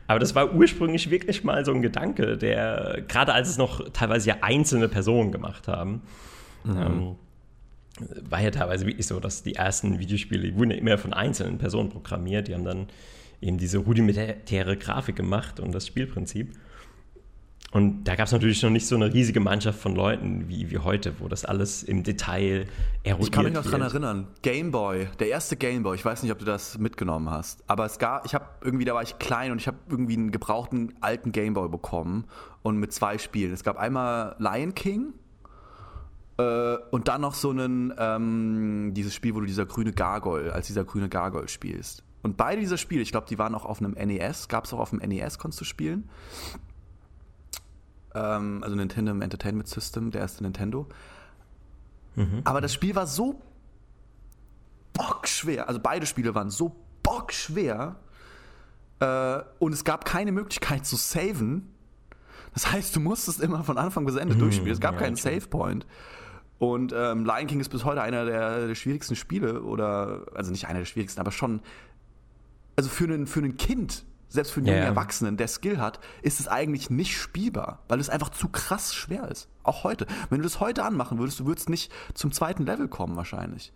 Aber das war ursprünglich wirklich mal so ein Gedanke, der, gerade als es noch teilweise ja einzelne Personen gemacht haben, mhm. ähm, war ja teilweise wirklich so, dass die ersten Videospiele, die wurden ja immer von einzelnen Personen programmiert, die haben dann eben diese rudimentäre Grafik gemacht und das Spielprinzip. Und da gab es natürlich noch nicht so eine riesige Mannschaft von Leuten wie, wie heute, wo das alles im Detail erodiert Ich kann mich noch daran erinnern, Game Boy, der erste Game Boy, ich weiß nicht, ob du das mitgenommen hast, aber es gab, ich habe irgendwie, da war ich klein und ich habe irgendwie einen gebrauchten alten Game Boy bekommen und mit zwei Spielen. Es gab einmal Lion King äh, und dann noch so ein, ähm, dieses Spiel, wo du dieser grüne Gargoyle, als dieser grüne Gargoyle spielst. Und beide dieser Spiele, ich glaube, die waren auch auf einem NES, gab es auch auf dem NES, konntest du spielen ähm, also Nintendo Entertainment System, der erste Nintendo. Mhm. Aber das Spiel war so bockschwer, also beide Spiele waren so bockschwer äh, und es gab keine Möglichkeit zu saven. Das heißt, du musstest immer von Anfang bis Ende mhm, durchspielen. Es gab ja, keinen Save Point. Und ähm, Lion King ist bis heute einer der, der, schwierigsten Spiele oder also nicht einer der schwierigsten, aber schon also für einen für ein Kind selbst für einen jungen ja. Erwachsenen, der Skill hat, ist es eigentlich nicht spielbar, weil es einfach zu krass schwer ist. Auch heute. Wenn du das heute anmachen würdest, du würdest nicht zum zweiten Level kommen wahrscheinlich.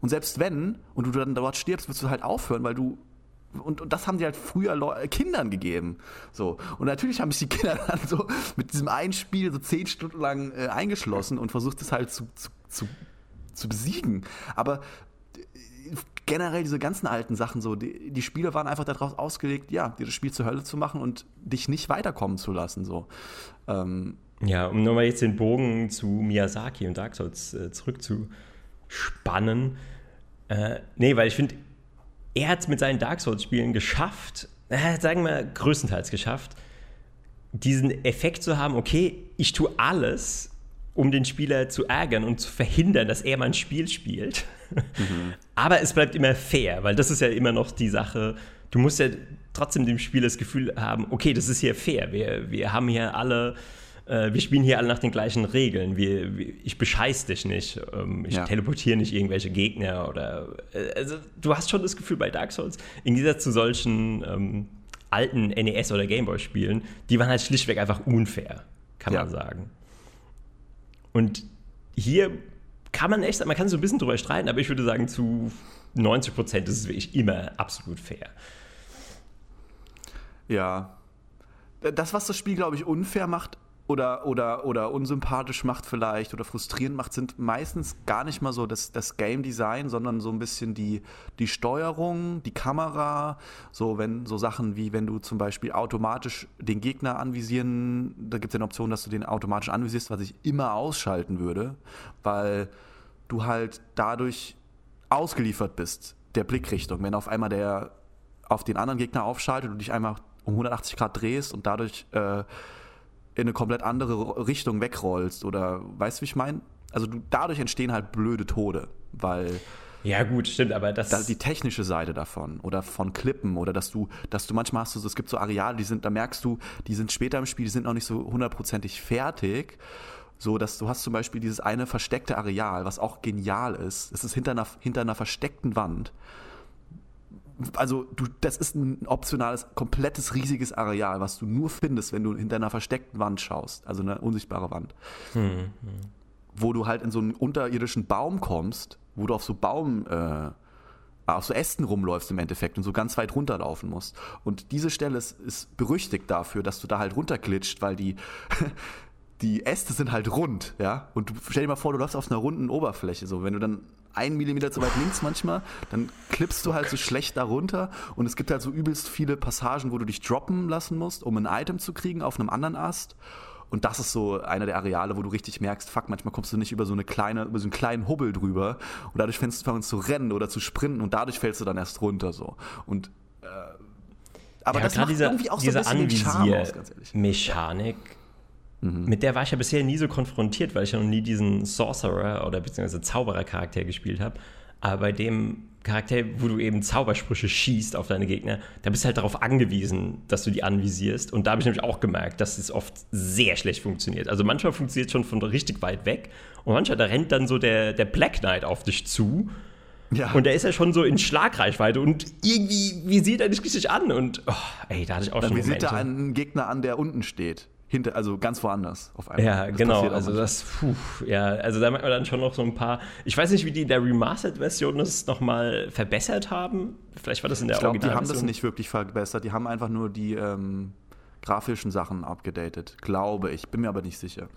Und selbst wenn, und du dann dort stirbst, wirst du halt aufhören, weil du und, und das haben die halt früher Leu Kindern gegeben. So. Und natürlich haben sich die Kinder dann so mit diesem einen Spiel so zehn Stunden lang äh, eingeschlossen und versucht es halt zu, zu, zu, zu besiegen. Aber generell diese ganzen alten Sachen so, die, die Spiele waren einfach darauf ausgelegt, ja, dir das Spiel zur Hölle zu machen und dich nicht weiterkommen zu lassen. So. Ähm, ja, um nochmal jetzt den Bogen zu Miyazaki und Dark Souls äh, zurückzuspannen. Äh, nee, weil ich finde, er hat es mit seinen Dark Souls-Spielen geschafft, äh, sagen wir größtenteils geschafft, diesen Effekt zu haben, okay, ich tue alles, um den Spieler zu ärgern und zu verhindern, dass er mein Spiel spielt. Mhm. Aber es bleibt immer fair, weil das ist ja immer noch die Sache. Du musst ja trotzdem dem Spieler das Gefühl haben, okay, das ist hier fair. Wir, wir haben hier alle, äh, wir spielen hier alle nach den gleichen Regeln. Wir, wir ich bescheiß dich nicht. Ähm, ich ja. teleportiere nicht irgendwelche Gegner oder. Äh, also, du hast schon das Gefühl bei Dark Souls, im Gegensatz zu solchen ähm, alten NES- oder Gameboy-Spielen, die waren halt schlichtweg einfach unfair, kann ja. man sagen. Und hier kann man echt, man kann so ein bisschen drüber streiten, aber ich würde sagen, zu 90 Prozent ist es wirklich immer absolut fair. Ja. Das, was das Spiel, glaube ich, unfair macht, oder, oder, oder unsympathisch macht vielleicht oder frustrierend macht, sind meistens gar nicht mal so das, das Game Design, sondern so ein bisschen die, die Steuerung, die Kamera, so wenn so Sachen wie wenn du zum Beispiel automatisch den Gegner anvisieren, da gibt es eine Option, dass du den automatisch anvisierst, was ich immer ausschalten würde, weil du halt dadurch ausgeliefert bist der Blickrichtung. Wenn auf einmal der auf den anderen Gegner aufschaltet und dich einmal um 180 Grad drehst und dadurch äh, in eine komplett andere Richtung wegrollst oder weißt du, wie ich meine? Also du, dadurch entstehen halt blöde Tode, weil ja, gut, stimmt, aber das. Da die technische Seite davon oder von Klippen oder dass du, dass du manchmal hast du so, es gibt so Areale, die sind, da merkst du, die sind später im Spiel, die sind noch nicht so hundertprozentig fertig. So, dass du hast zum Beispiel dieses eine versteckte Areal, was auch genial ist. Es ist hinter einer, hinter einer versteckten Wand also du, das ist ein optionales, komplettes, riesiges Areal, was du nur findest, wenn du hinter einer versteckten Wand schaust, also eine unsichtbare Wand. Hm, hm. Wo du halt in so einen unterirdischen Baum kommst, wo du auf so Baum, äh, auf so Ästen rumläufst im Endeffekt und so ganz weit runterlaufen musst. Und diese Stelle ist, ist berüchtigt dafür, dass du da halt runterglitscht, weil die, die Äste sind halt rund, ja. Und du stell dir mal vor, du läufst auf einer runden Oberfläche, so wenn du dann einen Millimeter zu weit links manchmal, dann klippst du halt so schlecht darunter und es gibt halt so übelst viele Passagen, wo du dich droppen lassen musst, um ein Item zu kriegen auf einem anderen Ast. Und das ist so einer der Areale, wo du richtig merkst, fuck, manchmal kommst du nicht über so eine kleine, über so einen kleinen Hubbel drüber und dadurch fängst du an zu rennen oder zu sprinten und dadurch fällst du dann erst runter so. Und äh, aber ja, das macht diese, irgendwie auch so ein bisschen den aus, ganz ehrlich. Mechanik Mhm. Mit der war ich ja bisher nie so konfrontiert, weil ich ja noch nie diesen Sorcerer oder beziehungsweise Zauberer-Charakter gespielt habe. Aber bei dem Charakter, wo du eben Zaubersprüche schießt auf deine Gegner, da bist du halt darauf angewiesen, dass du die anvisierst. Und da habe ich nämlich auch gemerkt, dass es oft sehr schlecht funktioniert. Also manchmal funktioniert es schon von richtig weit weg und manchmal, da rennt dann so der, der Black Knight auf dich zu. Ja. Und der ist ja schon so in Schlagreichweite und irgendwie visiert er dich richtig an. Und oh, ey, da hatte ich auch dann schon visiert er einen Gegner an, der unten steht hinter, also ganz woanders auf einmal. Ja, das genau. Also das, puh, ja, also da merkt man dann schon noch so ein paar. Ich weiß nicht, wie die in der Remastered-Version das nochmal verbessert haben. Vielleicht war das in der Ich glaube, die haben das nicht wirklich verbessert. Die haben einfach nur die ähm, grafischen Sachen abgedatet, glaube ich. Bin mir aber nicht sicher.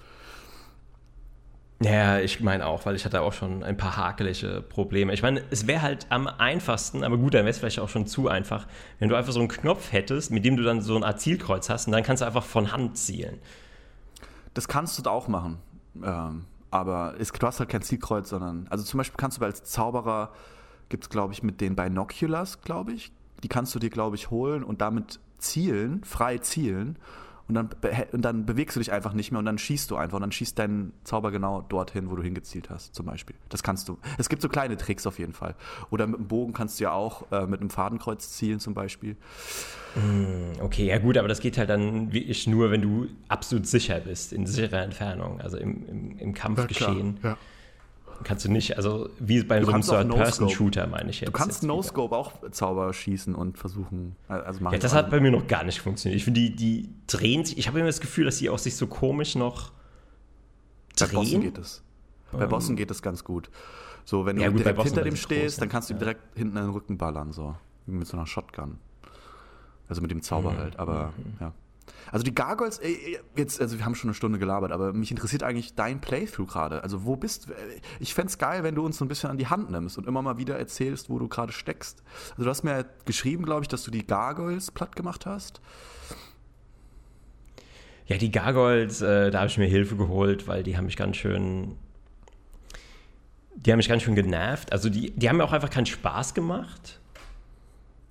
Ja, ich meine auch, weil ich hatte auch schon ein paar hakelige Probleme. Ich meine, es wäre halt am einfachsten, aber gut, dann wäre es vielleicht auch schon zu einfach, wenn du einfach so einen Knopf hättest, mit dem du dann so ein Art Zielkreuz hast und dann kannst du einfach von Hand zielen. Das kannst du auch machen. Ähm, aber es, du hast halt kein Zielkreuz, sondern, also zum Beispiel kannst du als Zauberer, gibt es glaube ich mit den Binoculars, glaube ich, die kannst du dir glaube ich holen und damit zielen, frei zielen und dann, und dann bewegst du dich einfach nicht mehr und dann schießt du einfach und dann schießt dein Zauber genau dorthin, wo du hingezielt hast, zum Beispiel. Das kannst du. Es gibt so kleine Tricks auf jeden Fall. Oder mit dem Bogen kannst du ja auch äh, mit einem Fadenkreuz zielen, zum Beispiel. Mm, okay, ja gut, aber das geht halt dann wirklich nur, wenn du absolut sicher bist, in sicherer Entfernung, also im, im, im Kampfgeschehen. Ja. Kannst du nicht, also wie bei du so einem Third-Person-Shooter, meine ich jetzt. Du kannst No-Scope auch Zauber schießen und versuchen. Also ja, das hat bei mir noch gar nicht funktioniert. Ich finde, die, die drehen sich, ich habe immer das Gefühl, dass die auch sich so komisch noch drehen. Bei Bossen geht es. Bei Bossen um. geht es ganz gut. So, wenn du ja, gut, direkt hinter dem stehst, groß, dann kannst du ihm direkt hinten in den Rücken ballern, so. Mit so einer Shotgun. Also mit dem Zauber mhm. halt, aber mhm. ja. Also die Gargoyles, jetzt, also wir haben schon eine Stunde gelabert, aber mich interessiert eigentlich dein Playthrough gerade. Also wo bist du? Ich fände es geil, wenn du uns so ein bisschen an die Hand nimmst und immer mal wieder erzählst, wo du gerade steckst. Also du hast mir geschrieben, glaube ich, dass du die Gargoyles platt gemacht hast. Ja, die Gargoyles, äh, da habe ich mir Hilfe geholt, weil die haben mich ganz schön. Die haben mich ganz schön genervt. Also die, die haben mir auch einfach keinen Spaß gemacht.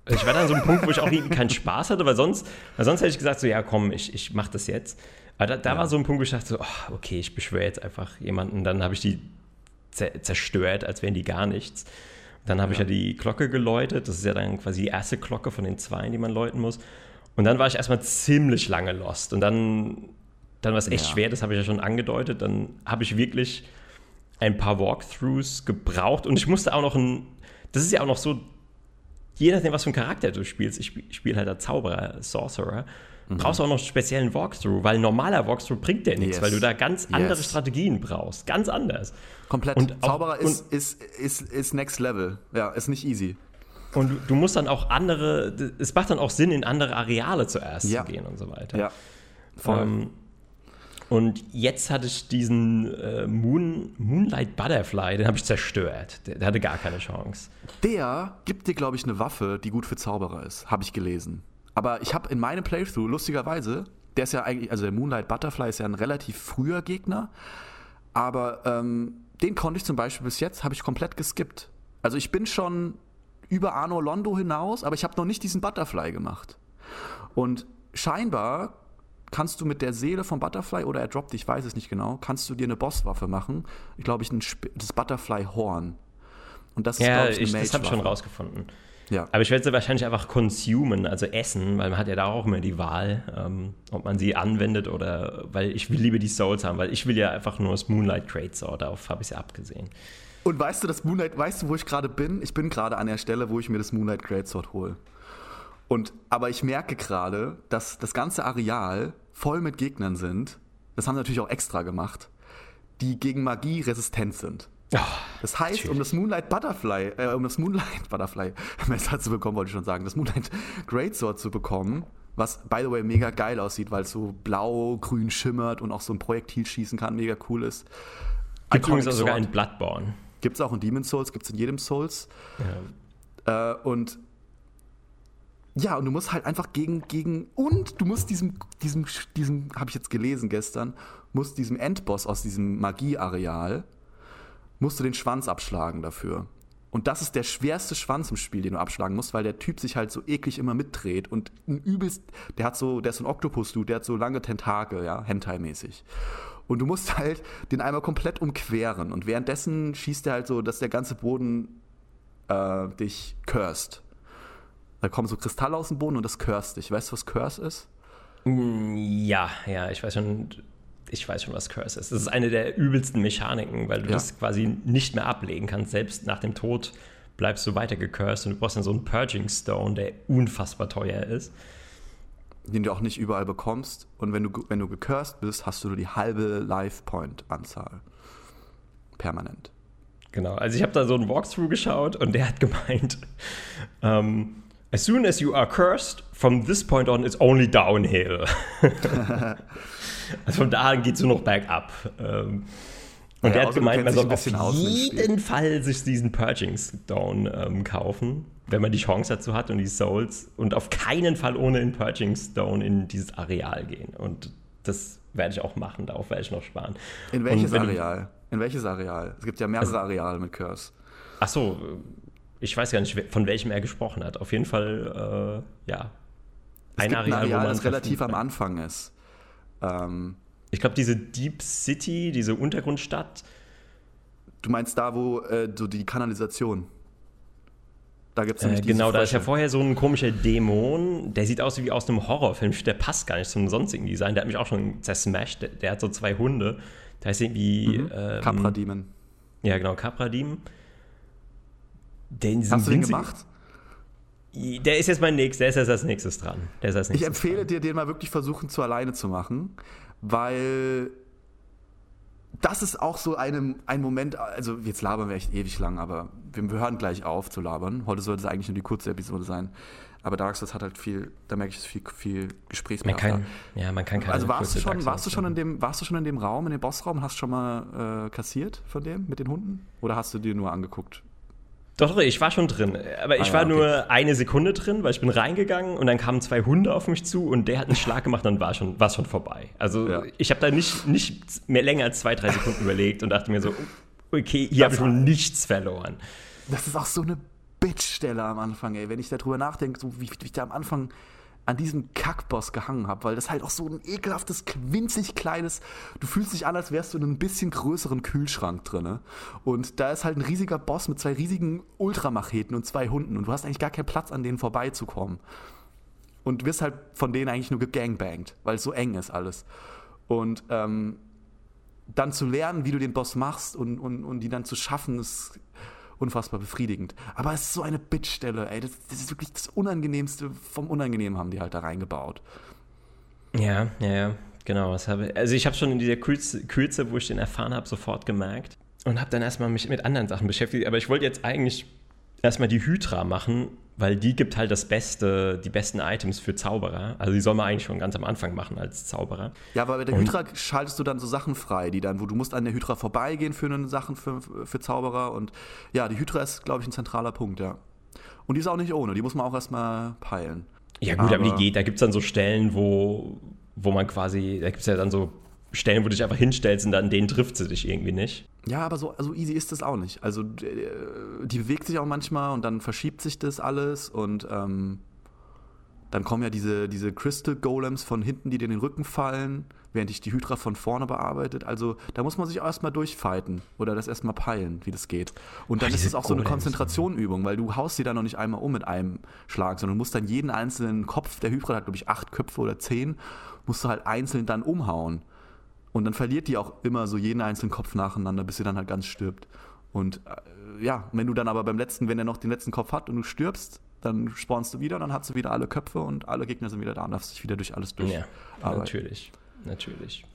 Ich war dann an so einem Punkt, wo ich auch irgendwie keinen Spaß hatte, weil sonst, weil sonst hätte ich gesagt, so, ja, komm, ich, ich mach das jetzt. Aber da, da ja. war so ein Punkt, wo ich dachte, so, oh, okay, ich beschwöre jetzt einfach jemanden. Dann habe ich die zerstört, als wären die gar nichts. Dann habe ja. ich ja die Glocke geläutet. Das ist ja dann quasi die erste Glocke von den zwei, die man läuten muss. Und dann war ich erstmal ziemlich lange lost. Und dann, dann war es echt ja. schwer, das habe ich ja schon angedeutet. Dann habe ich wirklich ein paar Walkthroughs gebraucht. Und ich musste auch noch ein. Das ist ja auch noch so je nachdem, was für einen Charakter du spielst, ich spiele halt der Zauberer, Sorcerer, mhm. brauchst du auch noch einen speziellen Walkthrough, weil ein normaler Walkthrough bringt dir nichts, yes. weil du da ganz andere yes. Strategien brauchst. Ganz anders. Komplett. Und Zauberer auch, ist, ist, ist, ist next level. Ja, ist nicht easy. Und du, du, musst dann auch andere, es macht dann auch Sinn, in andere Areale zuerst ja. zu gehen und so weiter. Ja. Voll. Ähm, Und jetzt hatte ich diesen äh, Moon, Moonlight Butterfly, den habe ich zerstört. Der, der, hatte gar keine Chance. Der gibt dir, glaube ich, eine Waffe, die gut für Zauberer ist, habe ich gelesen. Aber ich habe in meinem Playthrough, lustigerweise, der ist ja eigentlich, also der Moonlight Butterfly ist ja ein relativ früher Gegner, aber ähm, den konnte ich zum Beispiel bis jetzt, habe ich komplett geskippt. Also ich bin schon über Arno Londo hinaus, aber ich habe noch nicht diesen Butterfly gemacht. Und scheinbar kannst du mit der Seele vom Butterfly oder er droppt, ich weiß es nicht genau, kannst du dir eine Bosswaffe machen. Ich glaube, ich ein das Butterfly Horn. Und das ist, ja, ich, ich das habe ich schon rausgefunden. Ja. Aber ich werde sie wahrscheinlich einfach consumen, also essen, weil man hat ja da auch immer die Wahl, ähm, ob man sie anwendet oder, weil ich will lieber die Souls haben, weil ich will ja einfach nur das Moonlight Great Sword, darauf habe ich es ja abgesehen. Und weißt du, das Moonlight, weißt du, wo ich gerade bin? Ich bin gerade an der Stelle, wo ich mir das Moonlight Great Sword hole. Und, aber ich merke gerade, dass das ganze Areal voll mit Gegnern sind, das haben sie natürlich auch extra gemacht, die gegen Magie resistent sind. Oh, das heißt, natürlich. um das Moonlight Butterfly, äh, um das Moonlight Butterfly Messer zu bekommen, wollte ich schon sagen, das Moonlight Greatsword zu bekommen, was by the way mega geil aussieht, weil es so blau-grün schimmert und auch so ein Projektil schießen kann, mega cool ist. Gibt es sogar in Bloodborne. Gibt es auch in Demon's Souls, gibt es in jedem Souls. Ja. Äh, und ja, und du musst halt einfach gegen, gegen, und du musst diesem, diesem, diesem, habe ich jetzt gelesen gestern, musst diesem Endboss aus diesem Magieareal, musst du den Schwanz abschlagen dafür. Und das ist der schwerste Schwanz im Spiel, den du abschlagen musst, weil der Typ sich halt so eklig immer mitdreht und ein übelst, der hat so, der ist so ein Oktopus-Dude, der hat so lange Tentakel, ja, Hentai-mäßig. Und du musst halt den einmal komplett umqueren und währenddessen schießt er halt so, dass der ganze Boden äh, dich cursed. Da kommen so Kristalle aus dem Boden und das curse dich. Weißt du, was Curse ist? Mm, ja, ja, ich weiß schon, ich weiß schon, was Curse ist. Das ist eine der übelsten Mechaniken, weil du ja. das quasi nicht mehr ablegen kannst. Selbst nach dem Tod bleibst du weiter gecursed und du brauchst dann so einen Purging Stone, der unfassbar teuer ist. Den du auch nicht überall bekommst. Und wenn du, wenn du gecursed bist, hast du nur die halbe Life Point Anzahl. Permanent. Genau, also ich habe da so einen Walkthrough geschaut und der hat gemeint, ähm, As soon as you are cursed, from this point on, it's only downhill. also von da an geht es nur noch bergab. Ähm, und ja, er hat gemeint, man soll auf jeden Fall sich diesen Purging Stone ähm, kaufen, wenn man die Chance dazu hat und die Souls. Und auf keinen Fall ohne den Purging Stone in dieses Areal gehen. Und das werde ich auch machen, darauf werde ich noch sparen. In welches Areal? In welches Areal? Es gibt ja mehrere also, Areale mit Curse. Ach so, ich weiß gar nicht, von welchem er gesprochen hat. Auf jeden Fall, äh, ja. Ein Areal, ein Areal das relativ am Anfang ist. Ähm, ich glaube, diese Deep City, diese Untergrundstadt. Du meinst da, wo äh, so die Kanalisation. Da gibt es äh, Genau, da ist ja vorher so ein komischer Dämon, der sieht aus wie aus einem Horrorfilm. Der passt gar nicht zum sonstigen Design. Der hat mich auch schon zersmashed. Der, der hat so zwei Hunde. Der heißt irgendwie. Mhm. Ähm, Capra Demon. Ja, genau, Capra Demon. Den Hast du den gemacht? Der ist jetzt mein nächstes, der ist jetzt als nächstes dran. Als nächstes ich empfehle dran. dir, den mal wirklich versuchen zu alleine zu machen, weil das ist auch so eine, ein Moment, also jetzt labern wir echt ewig lang, aber wir, wir hören gleich auf zu labern. Heute sollte es eigentlich nur die kurze Episode sein. Aber Dark Souls hat halt viel, da merke ich, es viel, viel Gesprächsbedarf. Man kann, ja, man kann keine Also warst du schon, warst du schon in dem, warst du schon in dem Raum, in dem Bossraum, hast du schon mal äh, kassiert von dem mit den Hunden? Oder hast du dir nur angeguckt? Doch, doch, ich war schon drin. Aber ich ah, war okay. nur eine Sekunde drin, weil ich bin reingegangen und dann kamen zwei Hunde auf mich zu und der hat einen Schlag gemacht und dann war schon, war schon vorbei. Also ja. ich habe da nicht, nicht mehr länger als zwei, drei Sekunden überlegt und dachte mir so, okay, hier habe ich schon nichts verloren. Das ist auch so eine Bitchstelle am Anfang, ey. Wenn ich darüber nachdenke, so wie, wie ich da am Anfang an diesem Kackboss gehangen habe, weil das halt auch so ein ekelhaftes, winzig kleines, du fühlst dich an, als wärst du in einem bisschen größeren Kühlschrank drin. Und da ist halt ein riesiger Boss mit zwei riesigen Ultramacheten und zwei Hunden und du hast eigentlich gar keinen Platz, an denen vorbeizukommen. Und wirst halt von denen eigentlich nur gegangbangt, weil es so eng ist alles. Und ähm, dann zu lernen, wie du den Boss machst und, und, und die dann zu schaffen, ist unfassbar befriedigend. Aber es ist so eine Bitchstelle, ey. Das, das ist wirklich das Unangenehmste vom Unangenehmen haben die halt da reingebaut. Ja, ja, ja. Genau, was habe also ich habe schon in dieser Kürze, Kürze, wo ich den erfahren habe, sofort gemerkt und habe dann erstmal mich mit anderen Sachen beschäftigt. Aber ich wollte jetzt eigentlich erstmal die Hydra machen, weil die gibt halt das Beste, die besten Items für Zauberer. Also die soll man eigentlich schon ganz am Anfang machen als Zauberer. Ja, aber bei der Hydra schaltest du dann so Sachen frei, die dann, wo du musst an der Hydra vorbeigehen für Sachen für, für Zauberer. Und ja, die Hydra ist, glaube ich, ein zentraler Punkt, ja. Und die ist auch nicht ohne, die muss man auch erstmal peilen. Ja, gut, aber, aber die geht, da gibt es dann so Stellen, wo, wo man quasi, da gibt es ja dann so Stellen, wo du dich einfach hinstellst und dann den trifft sie dich irgendwie nicht. Ja, aber so also easy ist das auch nicht. Also äh, die bewegt sich auch manchmal und dann verschiebt sich das alles und ähm, dann kommen ja diese, diese Crystal Golems von hinten, die dir in den Rücken fallen, während dich die Hydra von vorne bearbeitet. Also da muss man sich auch erstmal durchfighten oder das erstmal peilen, wie das geht. Und dann oh, ist es auch so eine Konzentrationübung, weil du haust sie da noch nicht einmal um mit einem Schlag, sondern du musst dann jeden einzelnen Kopf, der Hydra hat glaube ich acht Köpfe oder zehn, musst du halt einzeln dann umhauen. Und dann verliert die auch immer so jeden einzelnen Kopf nacheinander, bis sie dann halt ganz stirbt. Und äh, ja, wenn du dann aber beim letzten, wenn er noch den letzten Kopf hat und du stirbst, dann spawnst du wieder, dann hat sie wieder alle Köpfe und alle Gegner sind wieder da und darfst dich wieder durch alles durch. Ja, arbeiten. natürlich, natürlich.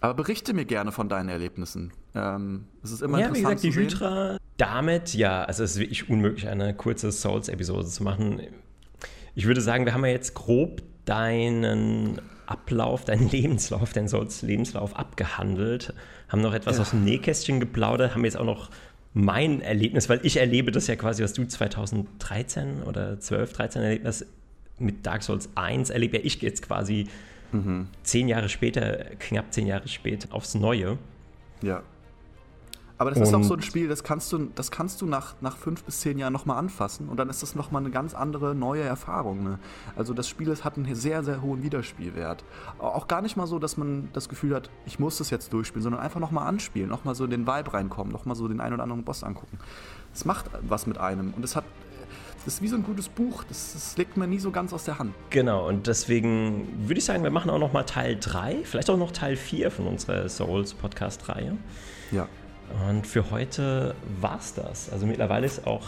Aber berichte mir gerne von deinen Erlebnissen. Ähm, es ist immer ja, interessant. wie gesagt, die Hydra, damit, ja, also es ist wirklich unmöglich, eine kurze Souls-Episode zu machen. Ich würde sagen, wir haben ja jetzt grob deinen Ablauf, deinen Lebenslauf, deinen Souls-Lebenslauf abgehandelt, haben noch etwas ja. aus dem Nähkästchen geplaudert, haben jetzt auch noch mein Erlebnis, weil ich erlebe das ja quasi, was du 2013 oder 12, 13 erlebt hast, mit Dark Souls 1 erlebe ja ich jetzt quasi mhm. zehn Jahre später, knapp zehn Jahre später aufs Neue. Ja. Aber das und ist auch so ein Spiel, das kannst du, das kannst du nach, nach fünf bis zehn Jahren nochmal anfassen und dann ist das nochmal eine ganz andere neue Erfahrung. Ne? Also das Spiel hat einen sehr, sehr hohen Wiederspielwert. Auch gar nicht mal so, dass man das Gefühl hat, ich muss das jetzt durchspielen, sondern einfach nochmal anspielen, nochmal so in den Vibe reinkommen, nochmal so den einen oder anderen Boss angucken. Es macht was mit einem und es hat das ist wie so ein gutes Buch, das, das, legt man nie so ganz aus der Hand. Genau, und deswegen würde ich sagen, wir machen auch noch mal Teil 3, vielleicht auch noch Teil 4 von unserer Souls-Podcast-Reihe. Ja. Und für heute war's das. Also mittlerweile ist auch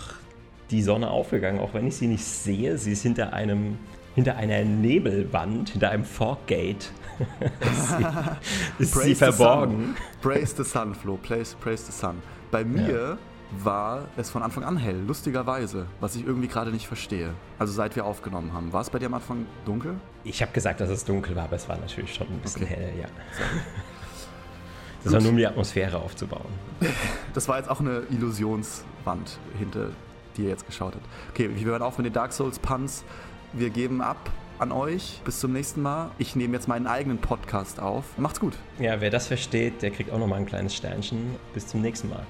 die Sonne aufgegangen, auch wenn ich sie nicht sehe. Sie ist hinter einem hinter einer Nebelwand, hinter einem Forkgate. ist sie, ist sie verborgen. Praise the sun, Flo. Praise, praise the sun. Bei mir ja. war es von Anfang an hell, lustigerweise, was ich irgendwie gerade nicht verstehe. Also seit wir aufgenommen haben. War es bei dir am Anfang dunkel? Ich habe gesagt, dass es dunkel war, aber es war natürlich schon ein bisschen okay. hell, ja. Das war nur um die Atmosphäre aufzubauen. Das war jetzt auch eine Illusionswand, hinter die ihr jetzt geschaut habt. Okay, wir hören auf mit den Dark Souls Puns. Wir geben ab an euch. Bis zum nächsten Mal. Ich nehme jetzt meinen eigenen Podcast auf. Macht's gut. Ja, wer das versteht, der kriegt auch nochmal ein kleines Sternchen. Bis zum nächsten Mal.